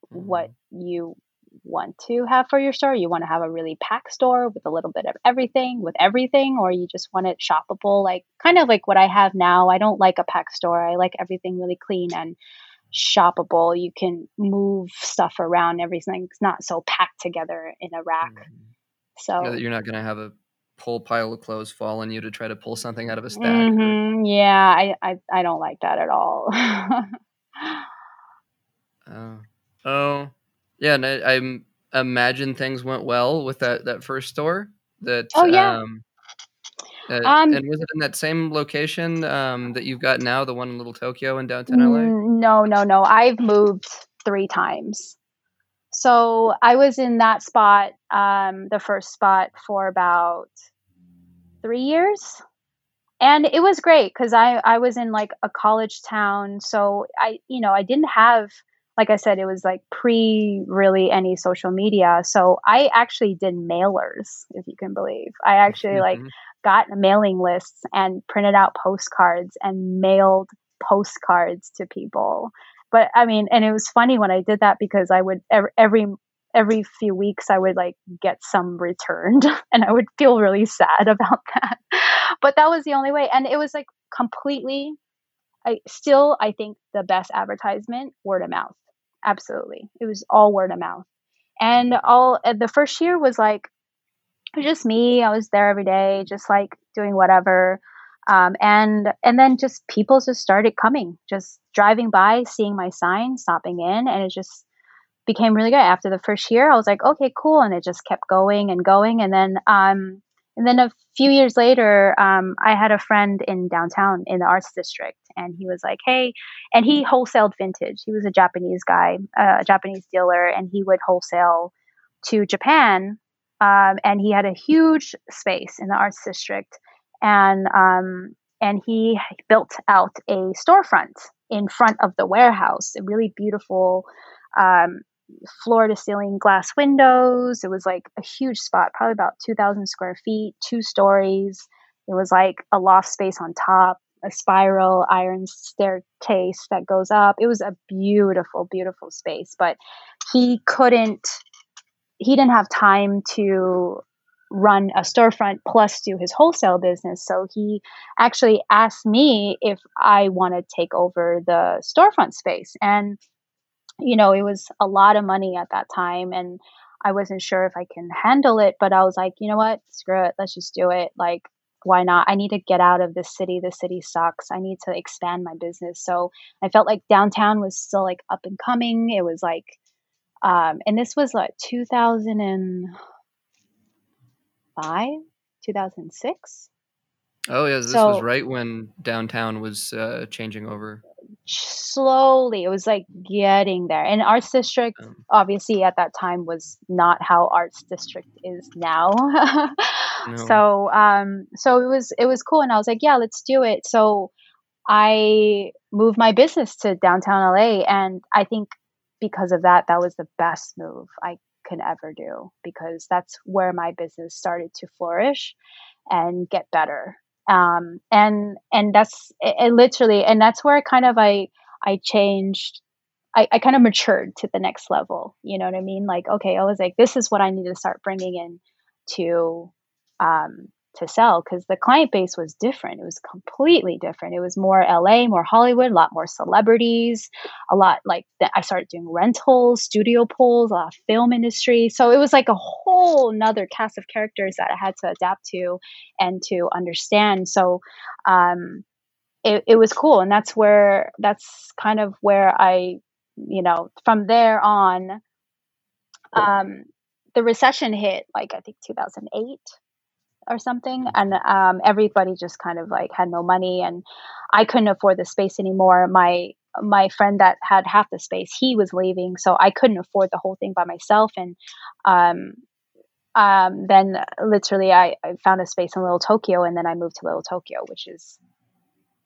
what mm-hmm. you want to have for your store. You want to have a really packed store with a little bit of everything, with everything, or you just want it shoppable, like kind of like what I have now. I don't like a packed store. I like everything really clean and shoppable. You can move stuff around. Everything's not so packed together in a rack. Mm-hmm. So you're not going to have a pull pile of clothes fall on you to try to pull something out of a stack. Mm-hmm. Or... Yeah, I, I I don't like that at all. Oh. Oh, yeah, and I, I, imagine things went well with that that first store. That oh yeah. Um, uh, um, and was it in that same location um, that you've got now, the one in Little Tokyo in downtown LA? No, no, no. I've moved three times. So I was in that spot, um, the first spot, for about three years and it was great because I, I was in like a college town so i you know i didn't have like I said, it was like pre really any social media. So I actually did mailers, if you can believe. I actually mm-hmm. like got mailing lists and printed out postcards and mailed postcards to people. But I mean, and it was funny when I did that because I would every every few weeks I would like get some returned and I would feel really sad about that. But that was the only way and it was like completely I still I think the best advertisement word of mouth absolutely. It was all word of mouth. And all the first year was like it was just me. I was there every day, just like doing whatever. Um, and and then just people just started coming, just driving by, seeing my sign, stopping in, and it just became really good. After the first year, I was like, okay, cool, and it just kept going and going. And then um, and then a few years later, um, I had a friend in downtown in the arts district, and he was like, "Hey," and he wholesaled vintage. He was a Japanese guy, uh, a Japanese dealer, and he would wholesale to Japan. Um, and he had a huge space in the arts district, and um, and he built out a storefront in front of the warehouse. A really beautiful um, floor to ceiling glass windows. It was like a huge spot, probably about 2,000 square feet, two stories. It was like a loft space on top, a spiral iron staircase that goes up. It was a beautiful, beautiful space, but he couldn't, he didn't have time to run a storefront plus do his wholesale business. So he actually asked me if I want to take over the storefront space. And you know, it was a lot of money at that time and I wasn't sure if I can handle it, but I was like, you know what? Screw it. Let's just do it. Like, why not? I need to get out of this city. The city sucks. I need to expand my business. So I felt like downtown was still like up and coming. It was like, um, and this was like 2005, 2006. Oh, yeah. This so, was right when downtown was uh, changing over slowly it was like getting there. And arts district obviously at that time was not how arts district is now. No. so um so it was it was cool and i was like yeah let's do it. So i moved my business to downtown la and i think because of that that was the best move i could ever do because that's where my business started to flourish and get better um, and and that's it, it literally and that's where kind of I I changed I, I kind of matured to the next level you know what I mean? Like okay I was like this is what I need to start bringing in to um, to sell because the client base was different. It was completely different. It was more LA, more Hollywood, a lot more celebrities, a lot like that. I started doing rentals, studio pulls, a lot of film industry. So it was like a whole nother cast of characters that I had to adapt to and to understand. So um, it, it was cool. And that's where, that's kind of where I, you know, from there on, um, the recession hit like I think 2008 or something and um, everybody just kind of like had no money and i couldn't afford the space anymore. My my friend that had half the space he was leaving so i couldn't afford the whole thing by myself and um, um, then literally I, I found a space in little tokyo and then i moved to little tokyo which is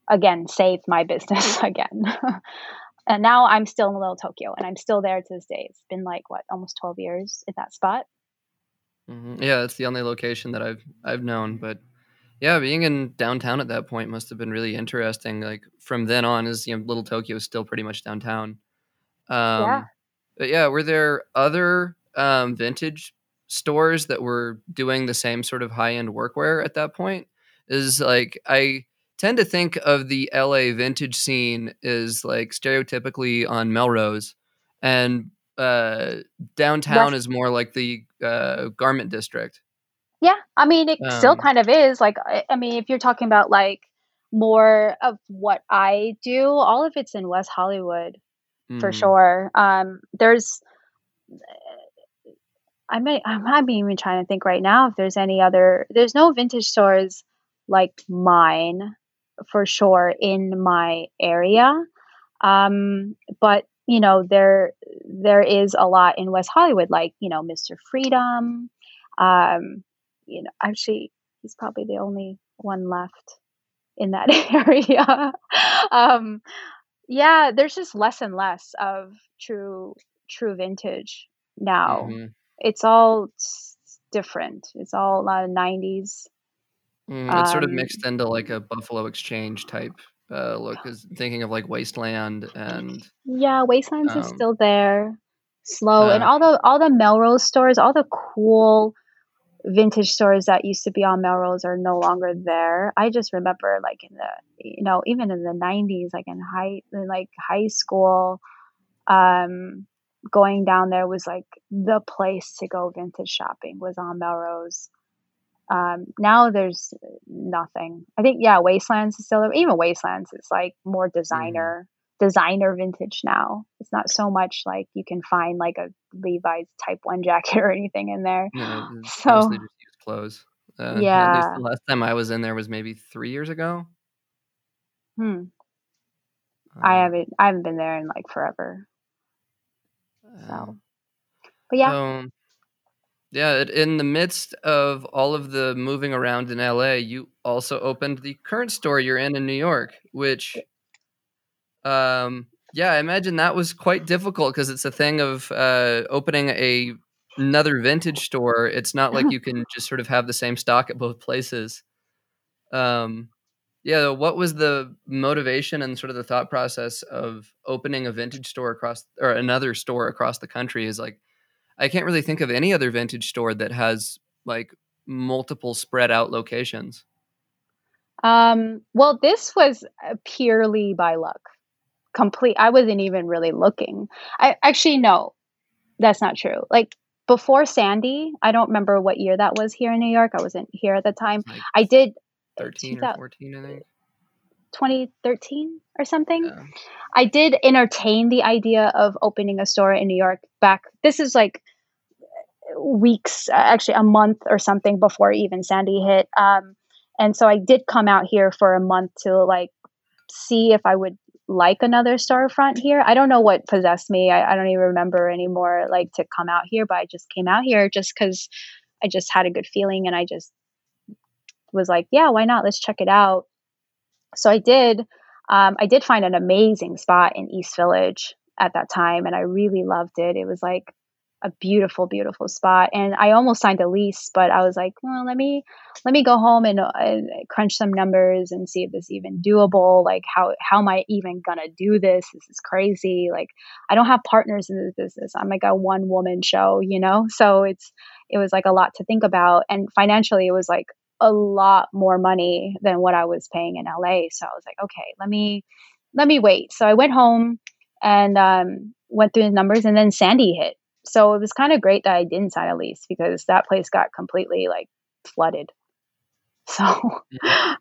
again saved my business again. And now i'm still in little tokyo and i'm still there to this day. It's been like what almost 12 years in that spot Mm-hmm. Yeah, it's the only location that I've I've known, but yeah, being in downtown at that point must have been really interesting. Like from then on, is you know, Little Tokyo is still pretty much downtown. Um, yeah. But yeah, were there other um, vintage stores that were doing the same sort of high end workwear at that point? Is like I tend to think of the LA vintage scene is like stereotypically on Melrose, and uh, downtown is more like the uh, garment district. Yeah, I mean, it um, still kind of is. Like, I mean, if you're talking about like more of what I do, all of it's in West Hollywood mm-hmm. for sure. Um, there's, I may, I'm not even trying to think right now if there's any other. There's no vintage stores like mine for sure in my area. Um, but you know there there is a lot in West Hollywood, like you know Mr. Freedom. Um, you know, actually, he's probably the only one left in that area. um, yeah, there's just less and less of true true vintage now. Mm-hmm. It's all different. It's all a lot of '90s. Mm, it's um, sort of um, mixed into like a Buffalo Exchange type uh, look is thinking of like Wasteland and yeah, Wastelands um, is still there, slow, uh, and all the all the Melrose stores, all the cool vintage stores that used to be on Melrose are no longer there. I just remember like in the you know even in the '90s, like in high in like high school, um, going down there was like the place to go vintage shopping was on Melrose. Um, now there's nothing. I think yeah, Wastelands is still. Even Wastelands It's like more designer mm. designer vintage now. It's not so much like you can find like a Levi's Type One jacket or anything in there. So just clothes. Uh, yeah. the last time I was in there was maybe three years ago. Hmm. Uh, I haven't. I haven't been there in like forever. So, uh, but yeah. Um, yeah, in the midst of all of the moving around in LA, you also opened the current store you're in in New York, which Um, yeah, I imagine that was quite difficult because it's a thing of uh, opening a another vintage store. It's not like you can just sort of have the same stock at both places. Um, yeah, what was the motivation and sort of the thought process of opening a vintage store across or another store across the country? Is like I can't really think of any other vintage store that has like multiple spread out locations. Um, well, this was uh, purely by luck. Complete. I wasn't even really looking. I actually no, that's not true. Like before Sandy, I don't remember what year that was here in New York. I wasn't here at the time. Like I did 13 or 14, I think. 2013 or something. Yeah. I did entertain the idea of opening a store in New York back. This is like weeks, actually a month or something before even Sandy hit. Um, and so I did come out here for a month to like see if I would like another storefront here. I don't know what possessed me. I, I don't even remember anymore, like to come out here, but I just came out here just because I just had a good feeling and I just was like, yeah, why not? Let's check it out. So I did. Um, I did find an amazing spot in East Village at that time, and I really loved it. It was like a beautiful, beautiful spot. And I almost signed a lease, but I was like, well, let me let me go home and, uh, crunch some numbers and see if this is even doable. Like, how how am I even gonna do this? This is crazy. Like, I don't have partners in this business. I'm like a one woman show, you know. So it's it was like a lot to think about, and financially, it was like a lot more money than what I was paying in LA. So I was like, okay, let me let me wait. So I went home and um, went through the numbers, and then Sandy hit so it was kind of great that I didn't sign a lease because that place got completely like flooded. So, yeah.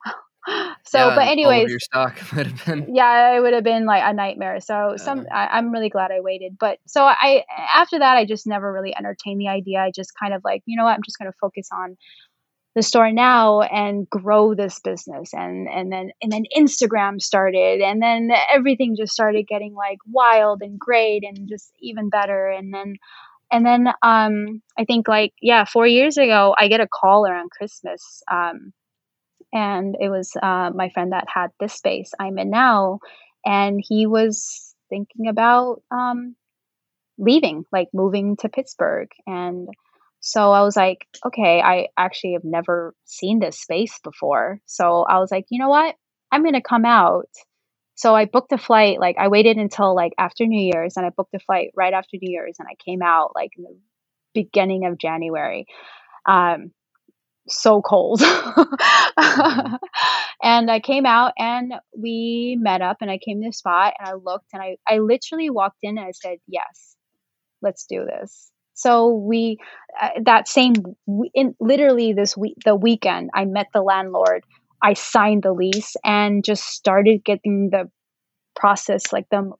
so, yeah, but anyways, your stock would have been. Yeah, it would have been like a nightmare. So some, I, am really glad I waited. But so I, after that, I just never really entertained the idea. I just kind of like, you know what, I'm just going to focus on the store now and grow this business. And and then and then Instagram started and then everything just started getting like wild and great and just even better. And then and then um I think like yeah 4 years ago I get a call around Christmas um and it was uh, my friend that had this space I'm in now and he was thinking about um leaving like moving to Pittsburgh. And so I was like, okay, I actually have never seen this space before. So I was like, you know what? I'm going to come out. So I booked a flight. Like I waited until like after New Year's and I booked a flight right after New Year's and I came out like in the beginning of January. Um, so cold. Mm-hmm. and I came out and we met up and I came to the spot and I looked and I, I literally walked in and I said, yes, let's do this. So we uh, that same in literally this week the weekend I met the landlord. I signed the lease and just started getting the process like the,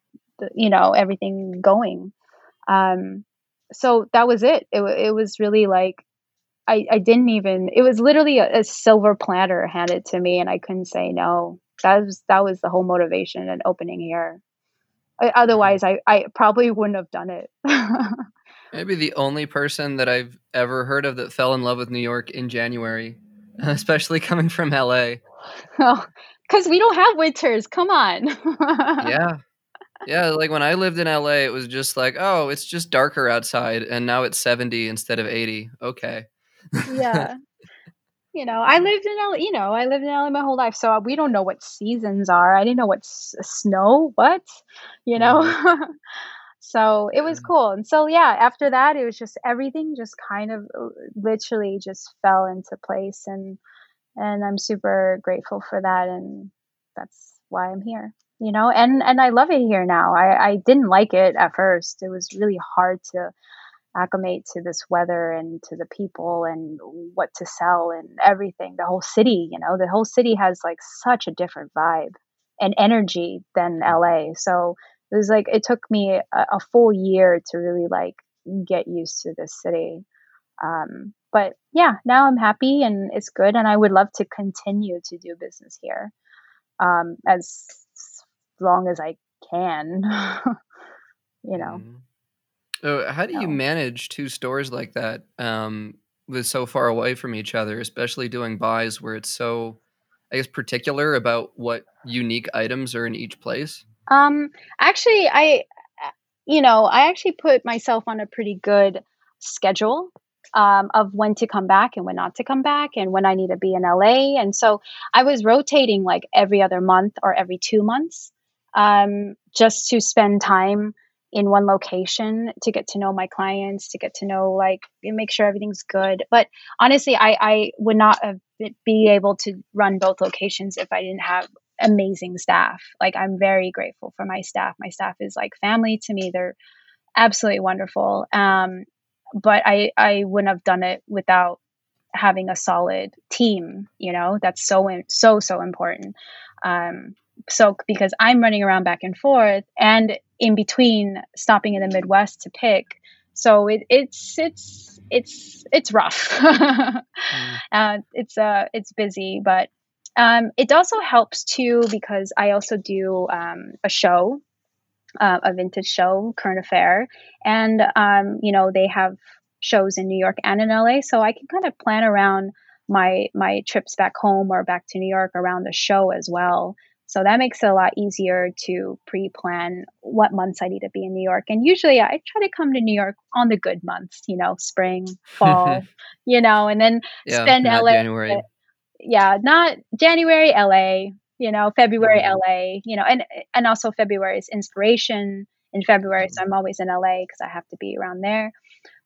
you know everything going. Um, so that was it. It it was really like I, I didn't even it was literally a, a, silver platter handed to me and I couldn't say no. That was that was the whole motivation and opening here. Otherwise I, I probably wouldn't have done it. Maybe the only person that I've ever heard of that fell in love with New York in January, especially coming from LA. Oh, because we don't have winters. Come on. yeah. Yeah. Like when I lived in LA, it was just like, oh, it's just darker outside. And now it's 70 instead of 80. Okay. yeah. You know, I lived in LA, you know, I lived in LA my whole life. So we don't know what seasons are. I didn't know what snow, what, you know? Mm-hmm. So it was cool. And so, yeah, after that, it was just everything just kind of uh, literally just fell into place. And, and I'm super grateful for that. And that's why I'm here, you know, and, and I love it here now. I, I didn't like it at first. It was really hard to acclimate to this weather and to the people and what to sell and everything. The whole city, you know, the whole city has like such a different vibe and energy than LA. So it was like it took me a, a full year to really like get used to this city. Um, but yeah, now I'm happy and it's good, and I would love to continue to do business here um, as long as I can. you know. Mm-hmm. So, how do you manage two stores like that um, with so far away from each other, especially doing buys where it's so, I guess, particular about what unique items are in each place? Um, actually, I, you know, I actually put myself on a pretty good schedule um, of when to come back and when not to come back and when I need to be in LA. And so I was rotating like every other month or every two months um, just to spend time in one location to get to know my clients, to get to know like make sure everything's good. But honestly, I, I would not have be able to run both locations if I didn't have amazing staff. Like I'm very grateful for my staff. My staff is like family to me. They're absolutely wonderful. Um, but I I wouldn't have done it without having a solid team. You know, that's so so so important. Um, so because I'm running around back and forth, and in between stopping in the Midwest to pick, so it, it's it's it's it's rough. mm. uh, it's uh it's busy, but um, it also helps too because I also do um, a show, uh, a vintage show, current affair, and um, you know they have shows in New York and in LA, so I can kind of plan around my my trips back home or back to New York around the show as well. So that makes it a lot easier to pre-plan what months I need to be in New York. And usually I try to come to New York on the good months, you know, spring, fall, you know, and then yeah, spend LA. January yeah, not January LA, you know, February mm-hmm. LA, you know, and and also February is inspiration in February, so I'm always in LA because I have to be around there.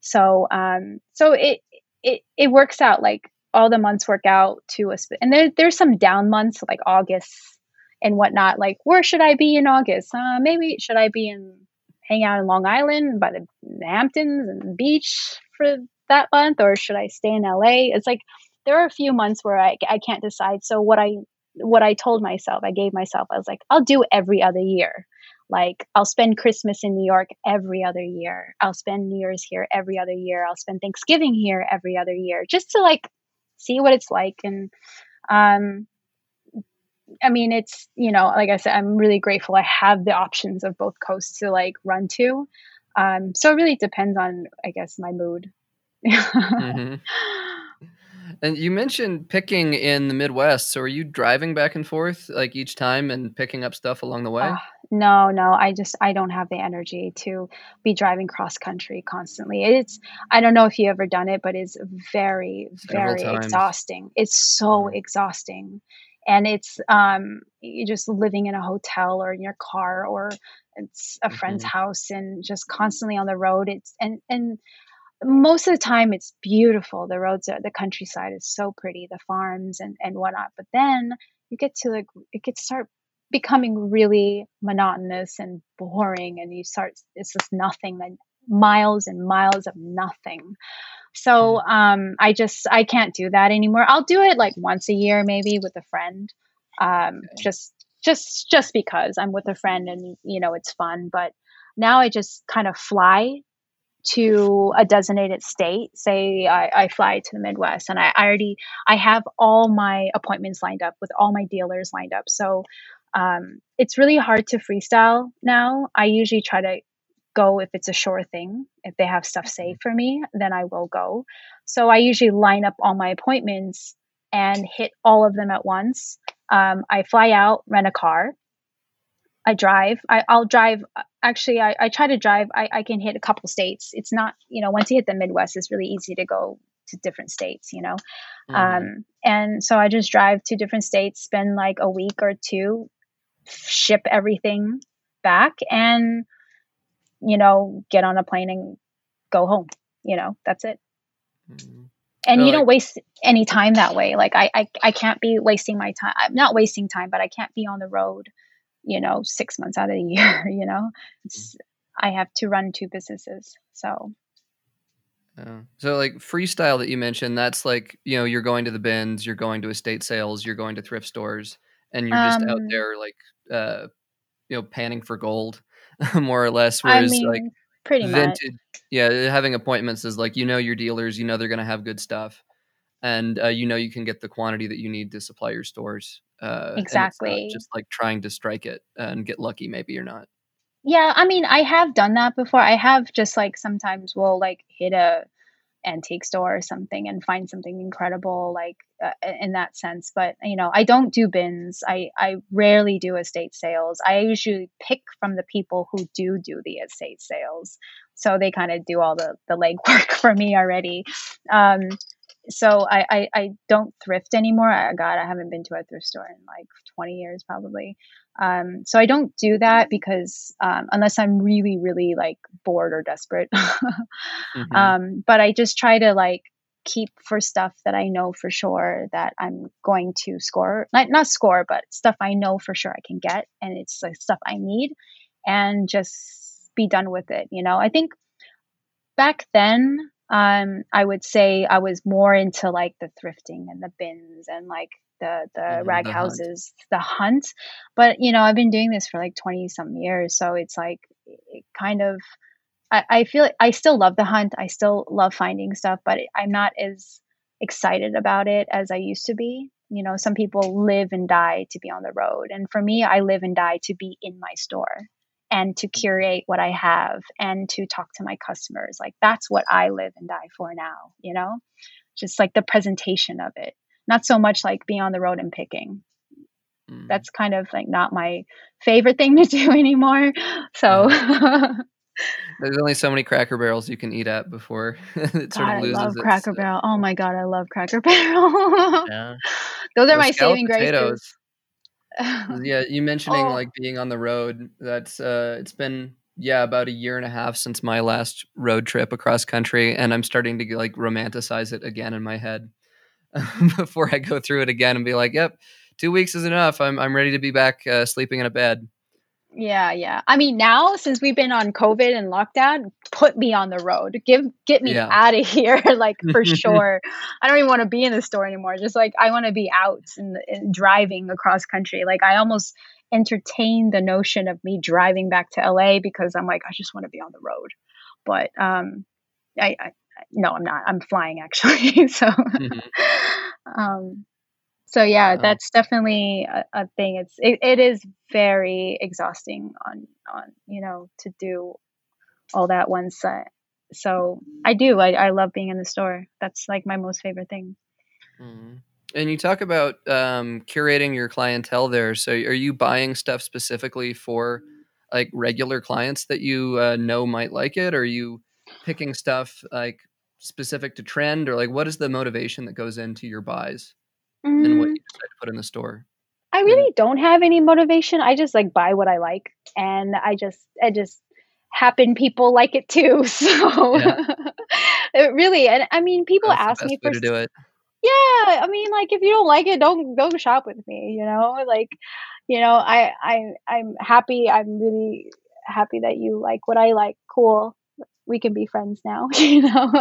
So um so it it it works out like all the months work out to a and there there's some down months like August and whatnot. Like where should I be in August? Uh, maybe should I be in hang out in Long Island by the Hamptons and the beach for that month, or should I stay in LA? It's like there are a few months where I, I can't decide. So what I what I told myself, I gave myself, I was like, I'll do every other year. Like I'll spend Christmas in New York every other year. I'll spend New Year's here every other year. I'll spend Thanksgiving here every other year, just to like see what it's like. And um, I mean, it's you know, like I said, I'm really grateful I have the options of both coasts to like run to. Um, so it really depends on, I guess, my mood. mm-hmm. And you mentioned picking in the Midwest. So are you driving back and forth like each time and picking up stuff along the way? Uh, no, no. I just I don't have the energy to be driving cross country constantly. It's I don't know if you ever done it, but it's very very exhausting. It's so mm. exhausting. And it's um you're just living in a hotel or in your car or it's a friend's mm-hmm. house and just constantly on the road. It's and and most of the time it's beautiful. The roads are the countryside is so pretty the farms and and whatnot. But then you get to like it gets start becoming really monotonous and boring and you start it's just nothing like miles and miles of nothing. So mm. um i just i can't do that anymore. I'll do it like once a year maybe with a friend um just just just because i'm with a friend and you know it's fun. But now i just kind of fly to a designated state. Say I, I fly to the midwest and I, I, already i have all my appointments lined up with all my dealers lined up. So um, it's really hard to freestyle now. I usually try to go if it's a sure thing. If they have stuff saved for me then i will go. So i usually line up all my appointments and hit all of them at once. Um, i fly out rent a car. I drive. I, will drive. Actually, I, I, try to drive. I, I can hit a couple states. It's not, you know, once you hit the Midwest, it's really easy to go to different states, you know. Mm-hmm. Um, and so I just drive to different states, spend like a week or two, ship everything back, and you know, get on a plane and go home. You know, that's it. Mm-hmm and you don't waste any time that way like I, I i can't be wasting my time i'm not wasting time but i can't be on the road you know, six months out of the year, you know, it's, I have to run two businesses. So. So like freestyle that you mentioned, that's like, you know, you're going to the bins, you're going to estate sales, you're going to thrift stores and you're just um, out there like, uh, you know, panning for gold more or less. Whereas I mean, like pretty vintage, much. yeah, having appointments is like, you know, your dealers, you know, they're going to have good stuff and uh, you know, you can get the quantity that you need to supply your stores. Uh, exactly. just like trying to strike it and get lucky, maybe or not. Yeah, I mean, I have done that before. I have just like sometimes will like hit a antique store or something and find something incredible like uh, in that sense but you know i don't do bins i i rarely do estate sales i usually pick from the people who do do the estate sales so they kind of do all the the legwork for me already um so I, I, I don't thrift anymore. I, God, I haven't been to a thrift store in like 20 years probably. Um, so I don't do that because um, unless I'm really, really like bored or desperate. mm-hmm. um, but I just try to like keep for stuff that I know for sure that I'm going to score, not not score, but stuff I know for sure I can get, and it's like stuff I need, and just be done with it. You know, I think back then um, I would say I was more into like the thrifting and the bins and like the the mm-hmm, rag the houses, hunt. the hunt. But you know, I've been doing this for like twenty some years, so it's like it kind of. I, I feel like I still love the hunt. I still love finding stuff, but I'm not as excited about it as I used to be. You know, some people live and die to be on the road, and for me, I live and die to be in my store and to curate what I have and to talk to my customers. Like that's what I live and die for now, you know? Just like the presentation of it. Not so much like being on the road and picking. Mm. That's kind of like not my favorite thing to do anymore. So There's only so many Cracker Barrels you can eat at before it sort god, of loses. I love Cracker Barrel. Oh my god, I love Cracker Barrel. yeah. Those are Those my saving graces yeah, you mentioning oh. like being on the road. That's uh, it's been yeah about a year and a half since my last road trip across country, and I'm starting to like romanticize it again in my head before I go through it again and be like, "Yep, two weeks is enough. I'm I'm ready to be back uh, sleeping in a bed." Yeah, yeah. I mean, now since we've been on COVID and lockdown, put me on the road. Give get me yeah. out of here, like for sure. I don't even want to be in the store anymore. Just like I want to be out and, and driving across country. Like I almost entertain the notion of me driving back to LA because I'm like I just want to be on the road. But um, I, I no, I'm not. I'm flying actually. so, mm-hmm. um, so yeah that's definitely a, a, thing. It's it, it is very exhausting on on you know to do all that one set. So i do. I, I love being in the store. That's like my most favorite thing. Mm-hmm. and you talk about um, curating your clientele there. So are you buying stuff specifically for like regular clients that you uh, know might like it? Or are you picking stuff like specific to trend? Or like what is the motivation that goes into your buys mm. than what mm. you decide to put in the store? I really don't have any motivation. I just like buy what I like, and I just I just happen people like it too. So yeah. it really, and I mean, people That's ask me for to do it. Yeah, I mean, like if you don't like it, don't don't shop with me. You know, like you know, I I I'm happy. I'm really happy that you like what I like. Cool, we can be friends now. You know,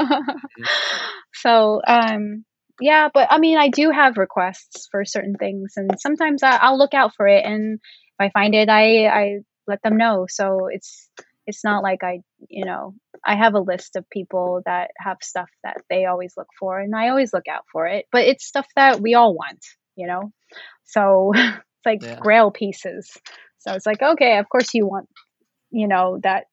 so um yeah, but I mean, I do have requests for certain things, and sometimes I, will look out for it, and if I find it, I I let them know. So it's it's not like I you know I have a list of people that have stuff that they always look for, and I always look out for it. But it's stuff that we all want, you know. So it's like yeah. Grail pieces. So it's like okay, of course you want you know that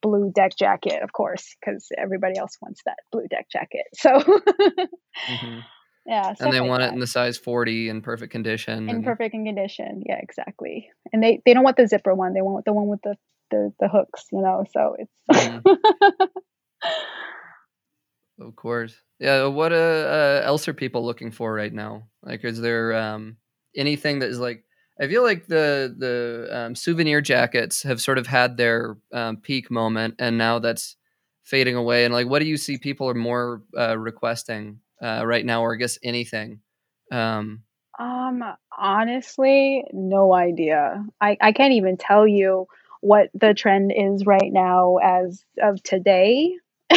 blue deck jacket of course because everybody else wants that blue deck jacket so mm-hmm. yeah and they like want that. it in the size 40 in perfect condition in and... perfect condition yeah exactly and they they don't want the zipper one they want the one with the the, the hooks you know so it's mm-hmm. of course yeah what uh, uh, else are people looking for right now like is there um anything that is like I feel like the the um, souvenir jackets have sort of had their um, peak moment, and now that's fading away. And like, what do you see people are more uh, requesting uh, right now, or I guess anything? Um, um, honestly, no idea. I I can't even tell you what the trend is right now as of today.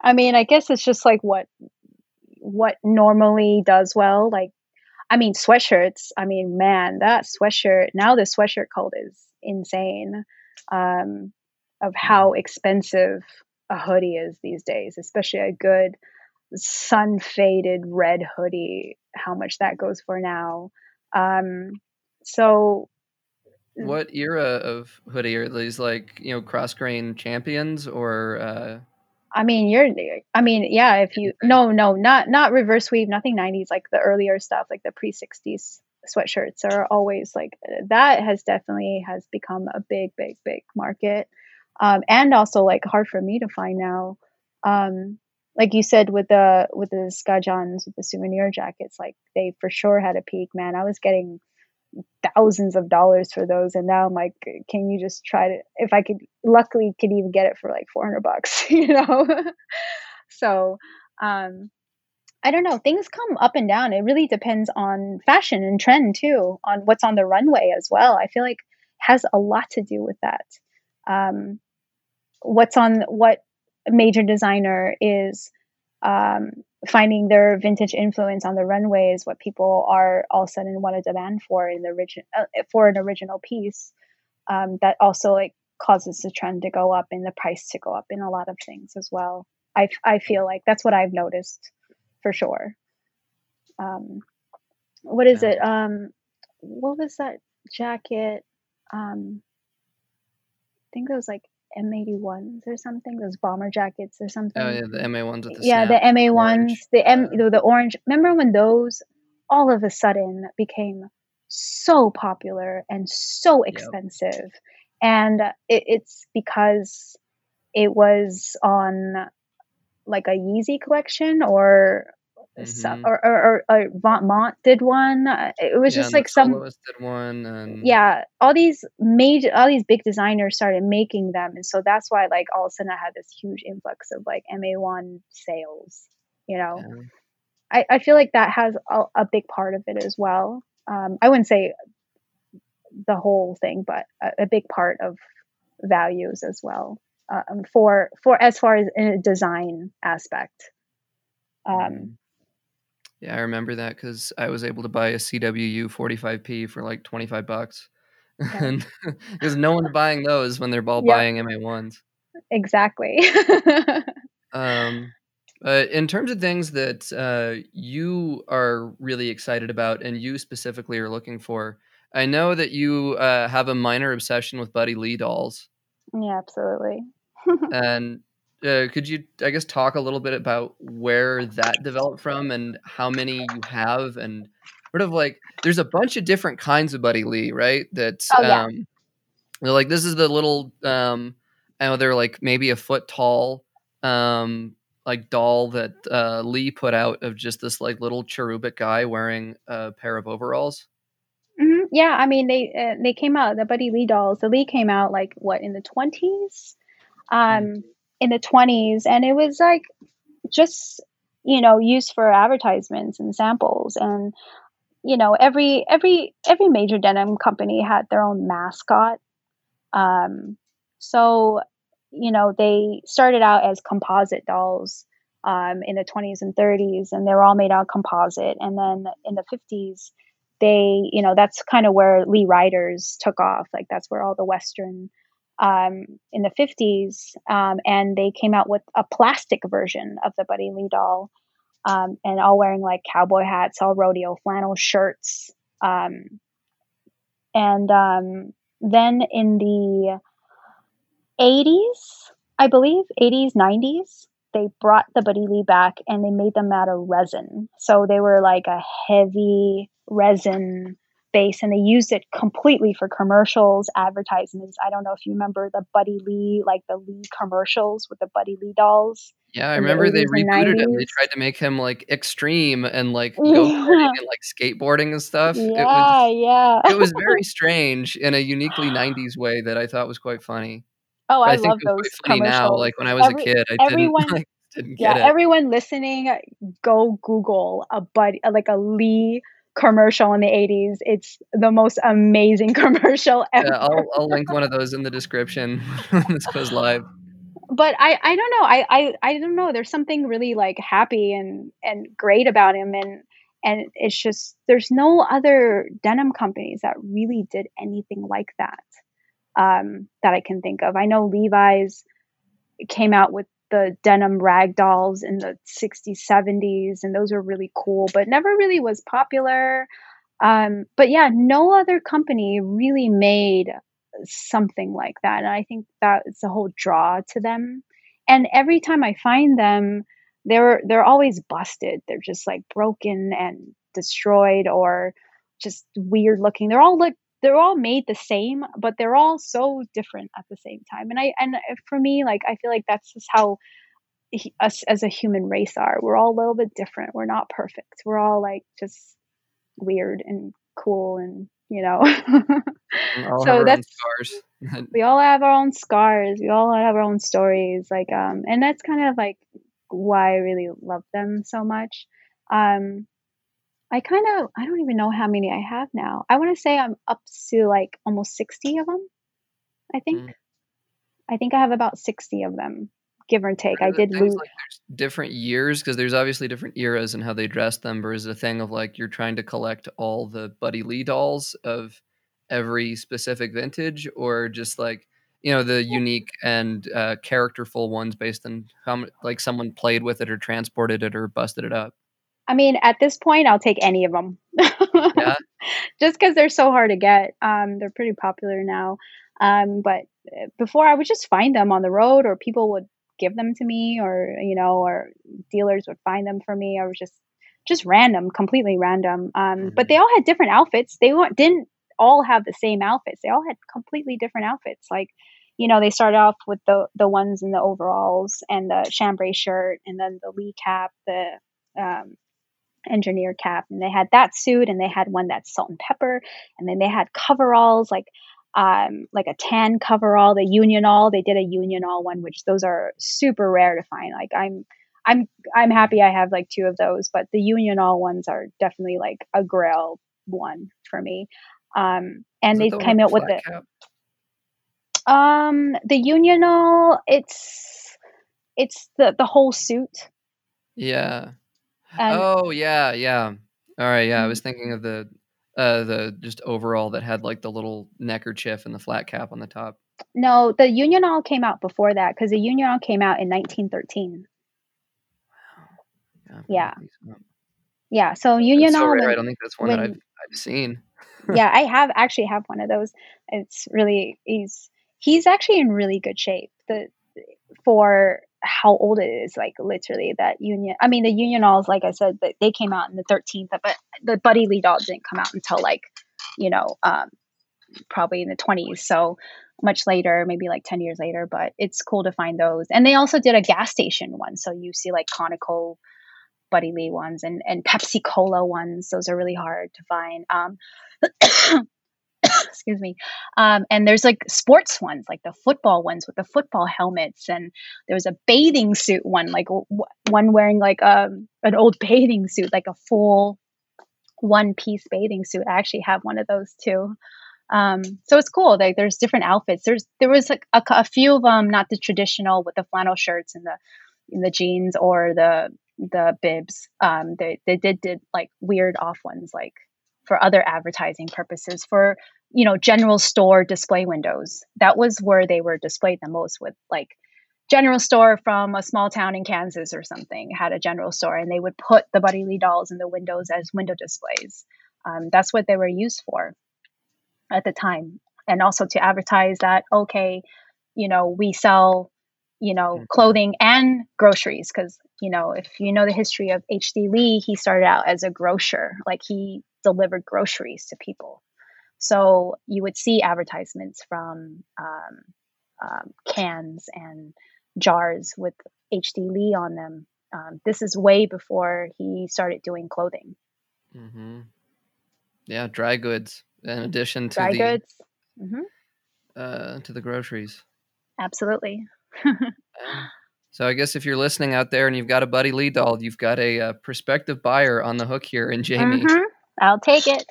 I mean, I guess it's just like what what normally does well, like I mean, sweatshirts. I mean, man, that sweatshirt. Now the sweatshirt cult is insane. Um, of how expensive a hoodie is these days, especially a good sun faded red hoodie. How much that goes for now? Um, so, what era of hoodie are these? Like you know, cross grain champions or? Uh... I mean, you're. I mean, yeah. If you no, no, not not reverse weave, nothing '90s like the earlier stuff, like the pre '60s sweatshirts are always like that. Has definitely has become a big, big, big market, um, and also like hard for me to find now. Um, like you said with the with the Sukajans with the souvenir jackets, like they for sure had a peak. Man, I was getting thousands of dollars for those. And now i'm like can you just try to if i could luckily could even get it for like 400 bucks you know? So um i don't know things come up and down. It really depends on fashion and trend too on what's on the runway as well. I feel like has a lot to do with that. Um what's on what major designer is um finding their vintage influence on the runway is what people are all of a sudden want to demand for in the origin uh, for an original piece. Um, that also like causes the trend to go up and the price to go up in a lot of things as well. I I feel like that's what I've noticed for sure. Um, what is it? Um, what was that jacket? Um, I think it was like M81s or something, those bomber jackets or oh, something. Oh yeah, the MA1s with the yeah, snap, the MA1s, the M, the, the orange. Remember when those all of a sudden became so popular and so expensive, yep. and it, it's because it was on like a Yeezy collection or mm-hmm. or, or, or, or Mont did one. Uh, it was yeah, just like some did one, and yeah, all these major, all these big designers started making them, and so that's why like all of a sudden I had this huge influx of like MA1 sales. You know, yeah. I I feel like that has a, a big part of it as well. Um, I wouldn't say the whole thing, but a, a big part of values as well. Um, for for as far as in a design aspect. Um, mm-hmm. Yeah, I remember that because I was able to buy a CWU 45p for like 25 bucks. Yeah. and because no one's buying those when they're all buying MA1s. Exactly. um, but in terms of things that uh, you are really excited about and you specifically are looking for, I know that you uh, have a minor obsession with Buddy Lee dolls. Yeah, absolutely. and uh, could you, I guess, talk a little bit about where that developed from and how many you have, and sort of like there's a bunch of different kinds of Buddy Lee, right? That oh, yeah. um, they're like this is the little, um, I know they're like maybe a foot tall, um, like doll that uh, Lee put out of just this like little cherubic guy wearing a pair of overalls. Mm-hmm. Yeah, I mean they uh, they came out the Buddy Lee dolls. The Lee came out like what in the twenties. Mm. Um, in the 20s and it was like just you know used for advertisements and samples and you know every every every major denim company had their own mascot. Um so you know they started out as composite dolls um, in the 20s and 30s and they were all made out of composite and then in the 50s they you know that's kind of where lee riders took off like that's where all the western um, in the 50s, um, and they came out with a plastic version of the Buddy Lee doll, um, and all wearing like cowboy hats, all rodeo flannel shirts. Um, and um, then in the 80s, I believe, 80s, 90s, they brought the Buddy Lee back and they made them out of resin. So they were like a heavy resin space and they used it completely for commercials, advertisements. I don't know if you remember the Buddy Lee, like the Lee commercials with the Buddy Lee dolls. Yeah, I remember the they rebooted him. They tried to make him like extreme and like go yeah. and like skateboarding and stuff. Yeah, it was, yeah. it was very strange in a uniquely 90s way that I thought was quite funny. Oh, I, I love those funny now. Like when I was Every, a kid, I everyone, didn't, like, didn't yeah, everyone listening, go Google a buddy, like a Lee commercial in the 80s. It's the most amazing commercial ever. Yeah, I'll, I'll link one of those in the description when this goes live. But I, I don't know. I, I, I don't know. There's something really like happy and, and great about him. And, and it's just, there's no other denim companies that really did anything like that um, that I can think of. I know Levi's came out with the denim rag dolls in the 60s 70s and those were really cool but never really was popular um, but yeah no other company really made something like that and i think that's a whole draw to them and every time I find them, they're they're always busted. They're just like broken and destroyed or just weird looking. They're all like they're all made the same, but they're all so different at the same time. And I and for me, like I feel like that's just how he, us as a human race are. We're all a little bit different. We're not perfect. We're all like just weird and cool and you know. so that's scars. we all have our own scars. We all have our own stories. Like um, and that's kind of like why I really love them so much. Um, I kind of I don't even know how many I have now. I want to say I'm up to like almost 60 of them. I think. Mm. I think I have about 60 of them, give or take. I did lose like different years because there's obviously different eras and how they dress them. Or is it a thing of like you're trying to collect all the Buddy Lee dolls of every specific vintage, or just like you know the unique and uh, characterful ones based on how like someone played with it or transported it or busted it up? I mean, at this point, I'll take any of them. yeah. Just because they're so hard to get. Um, they're pretty popular now. Um, but eh, before, I would just find them on the road, or people would give them to me, or you know, or dealers would find them for me. I was just just random, completely random. Um, mm-hmm. But they all had different outfits. They didn't all have the same outfits. They all had completely different outfits. Like, you know, they started off with the the ones in the overalls and the chambray shirt, and then the Lee cap, the um, engineer cap and they had that suit and they had one that's salt and pepper and then they had coveralls like um like a tan coverall the union all. They did a union all one which those are super rare to find. Like i'm i'm i'm happy i have like two of those but the union all ones are definitely like a grail one for me. Um and they the came out with the um the union all it's it's the the whole suit. Yeah oh yeah, yeah. All right, yeah. I was mm-hmm. thinking of the uh the just overall that had like the little neckerchief and the flat cap on the top. No, the Union All came out before that because the Union All came out in 1913. Wow. Yeah. Yeah. yeah. So Union All. I don't think that's one when, that I've I've seen. yeah, I have actually have one of those. It's really he's he's actually in really good shape. The for how old it is, like literally that union. I mean, the union alls, like I said, that they came out in the 13th, but the Buddy Lee doll didn't come out until like, you know, um, probably in the 20s. So much later, maybe like 10 years later, but it's cool to find those. And they also did a gas station one. So you see like Conoco Buddy Lee ones and, and Pepsi Cola ones. Those are really hard to find. Um, excuse me. Um, and there's like sports ones, like the football ones with the football helmets, and there was a bathing suit one, like w- one wearing like a um, an old bathing suit, like a full one piece bathing suit. I actually have one of those too. Um, so it's cool. Like there's different outfits. There's there was like a, a few of them, not the traditional with the flannel shirts and the the jeans or the the bibs. Um, they they did did like weird off ones like for other advertising purposes for you know general store display windows. That was where they were displayed the most with like general store from a small town in kansas or something had a general store and they would put the buddy lee dolls in the windows as window displays. Um, that's what they were used for at the time. And also to advertise that okay you know we sell you know mm-hmm. clothing and groceries because you know if you know the history of hd lee he started out as a grocer. Like he delivered groceries to people. So you would see advertisements from um, um, cans and jars with HD Lee on them. Um, this is way before he started doing clothing. Mm-hmm. Yeah, dry goods in addition to dry the, goods. Mm-hmm. Uh, to the groceries. Absolutely. So I guess if you're listening out there and you've got a Buddy Lee doll, you've got a, a uh, prospective buyer on the hook here in Jamie. Mm-hmm. I'll take it.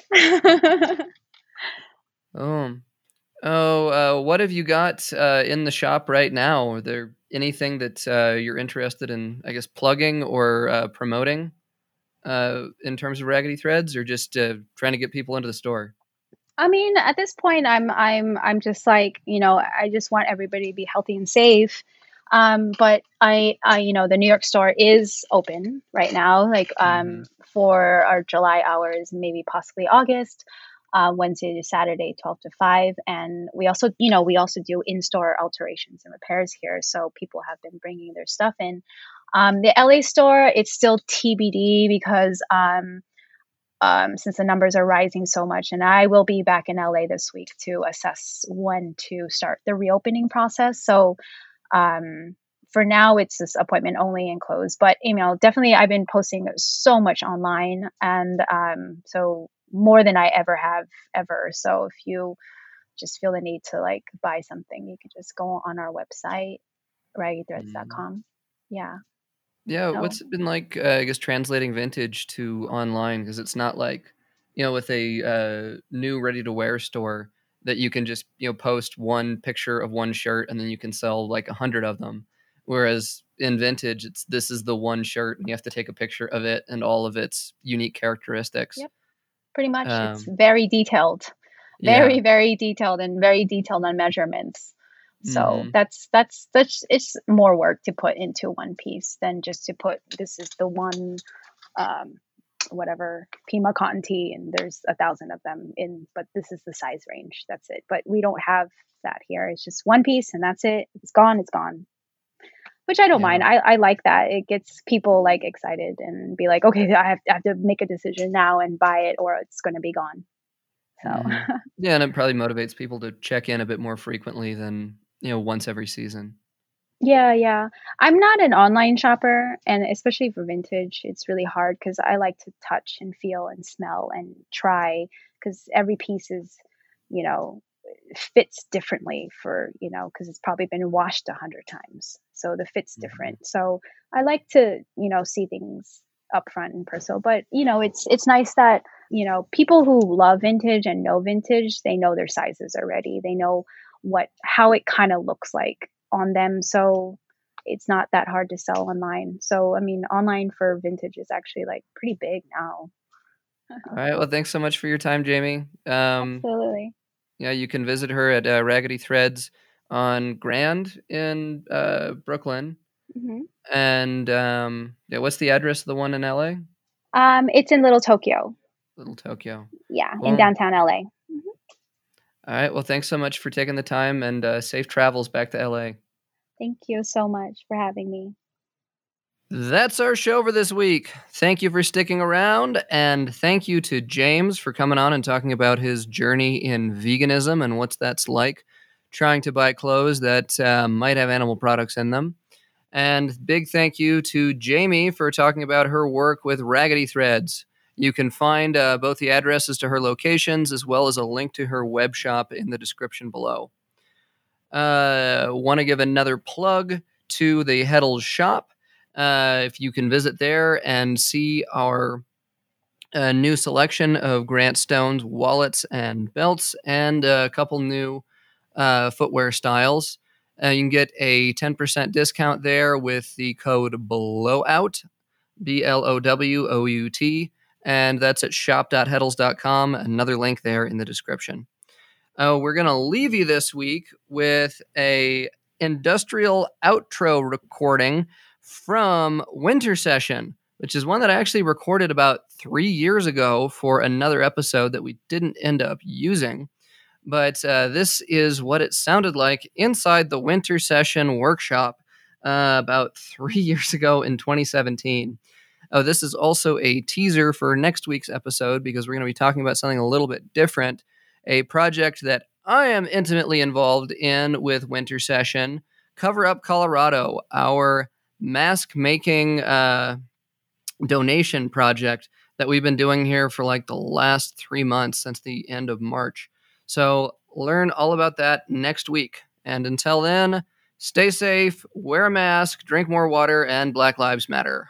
oh, oh, uh, what have you got uh, in the shop right now? Are there anything that uh, you're interested in, I guess, plugging or uh, promoting uh, in terms of Raggedy Threads, or just uh, trying to get people into the store? I mean, at this point, I'm I'm I'm just like you know, I just want everybody to be healthy and safe. Um, but I, I, you know, the New York store is open right now, like um, mm-hmm. for our July hours, maybe possibly August. uh, Wednesday to Saturday, 12 to 5. And we also, you know, we also do in store alterations and repairs here. So people have been bringing their stuff in. Um, the LA store, it's still TBD because um, um, since the numbers are rising so much. And I will be back in LA this week to assess when to start the reopening process. So um, for now, it's this appointment only and closed. But email definitely, I've been posting so much online, and um, so more than I ever have ever. So if you just feel the need to like buy something, you can just go on our website, raggedythreads.com. Mm. Yeah. Yeah, so. what's it been like? Uh, I guess translating vintage to online because it's not like you know with a uh, new ready to wear store that you can just you know post one picture of one shirt and then you can sell like a hundred of them. Whereas in vintage, it's this is the one shirt and you have to take a picture of it and all of its unique characteristics. Yep, pretty much. Um, it's very detailed, very yeah. very detailed and very detailed on measurements. So mm-hmm. that's that's that's it's more work to put into one piece than just to put this is the one um, whatever Pima cotton tee and there's a thousand of them in but this is the size range. That's it. But we don't have that here. It's just one piece and that's it. It's gone, it's gone. Which I don't yeah. mind. I, I like that. It gets people like excited and be like, okay, I have, I have to make a decision now and buy it or it's gonna be gone. So mm-hmm. yeah, and it probably motivates people to check in a bit more frequently than you know once every season yeah yeah. I'm not an online shopper and especially for vintage it's really hard because i like to touch and feel and smell and try because every piece is you know fits differently for you know because it's probably been washed a hundred times so the fit's mm-hmm. different. So i like to you know see things up front and personal but you know it's it's nice that you know people who love vintage and know vintage they know their sizes already. They know what how it kind of looks like on them so it's not that hard to sell online. So i mean online for vintage is actually like pretty big now. All right well thanks so much for your time jamie. Um absolutely. yeah you can visit her at uh, raggedy threads on grand in uh, brooklyn. Mm-hmm. and um yeah what's the address of the one in la um it's in little tokyo. Little tokyo. Yeah in downtown la all right. Well, thanks so much for taking the time and uh, safe travels back to LA. Thank you so much for having me. That's our show for this week. Thank you for sticking around, and thank you to James for coming on and talking about his journey in veganism and what that's like trying to buy clothes that uh, might have animal products in them. And big thank you to Jamie for talking about her work with Raggedy Threads. You can find uh, both the addresses to her locations as well as a link to her web shop in the description below. Uh, Want to give another plug to the Heddels shop. Uh, if you can visit there and see our uh, new selection of Grant Stone's wallets and belts and a couple new uh, footwear styles. Uh, you can get a 10% discount there with the code BLOWOUT, B L O W O U T, and that's at shop.heddels.com. Another link there in the description. Uh, we're going to leave you this week with a industrial outro recording from Winter Session, which is one that I actually recorded about three years ago for another episode that we didn't end up using. But uh, this is what it sounded like inside the Winter Session workshop uh, about three years ago in 2017. Oh, this is also a teaser for next week's episode because we're going to be talking about something a little bit different. A project that I am intimately involved in with Winter Session, Cover Up Colorado, our mask making uh, donation project that we've been doing here for like the last three months since the end of March. So, learn all about that next week. And until then, stay safe, wear a mask, drink more water, and Black Lives Matter.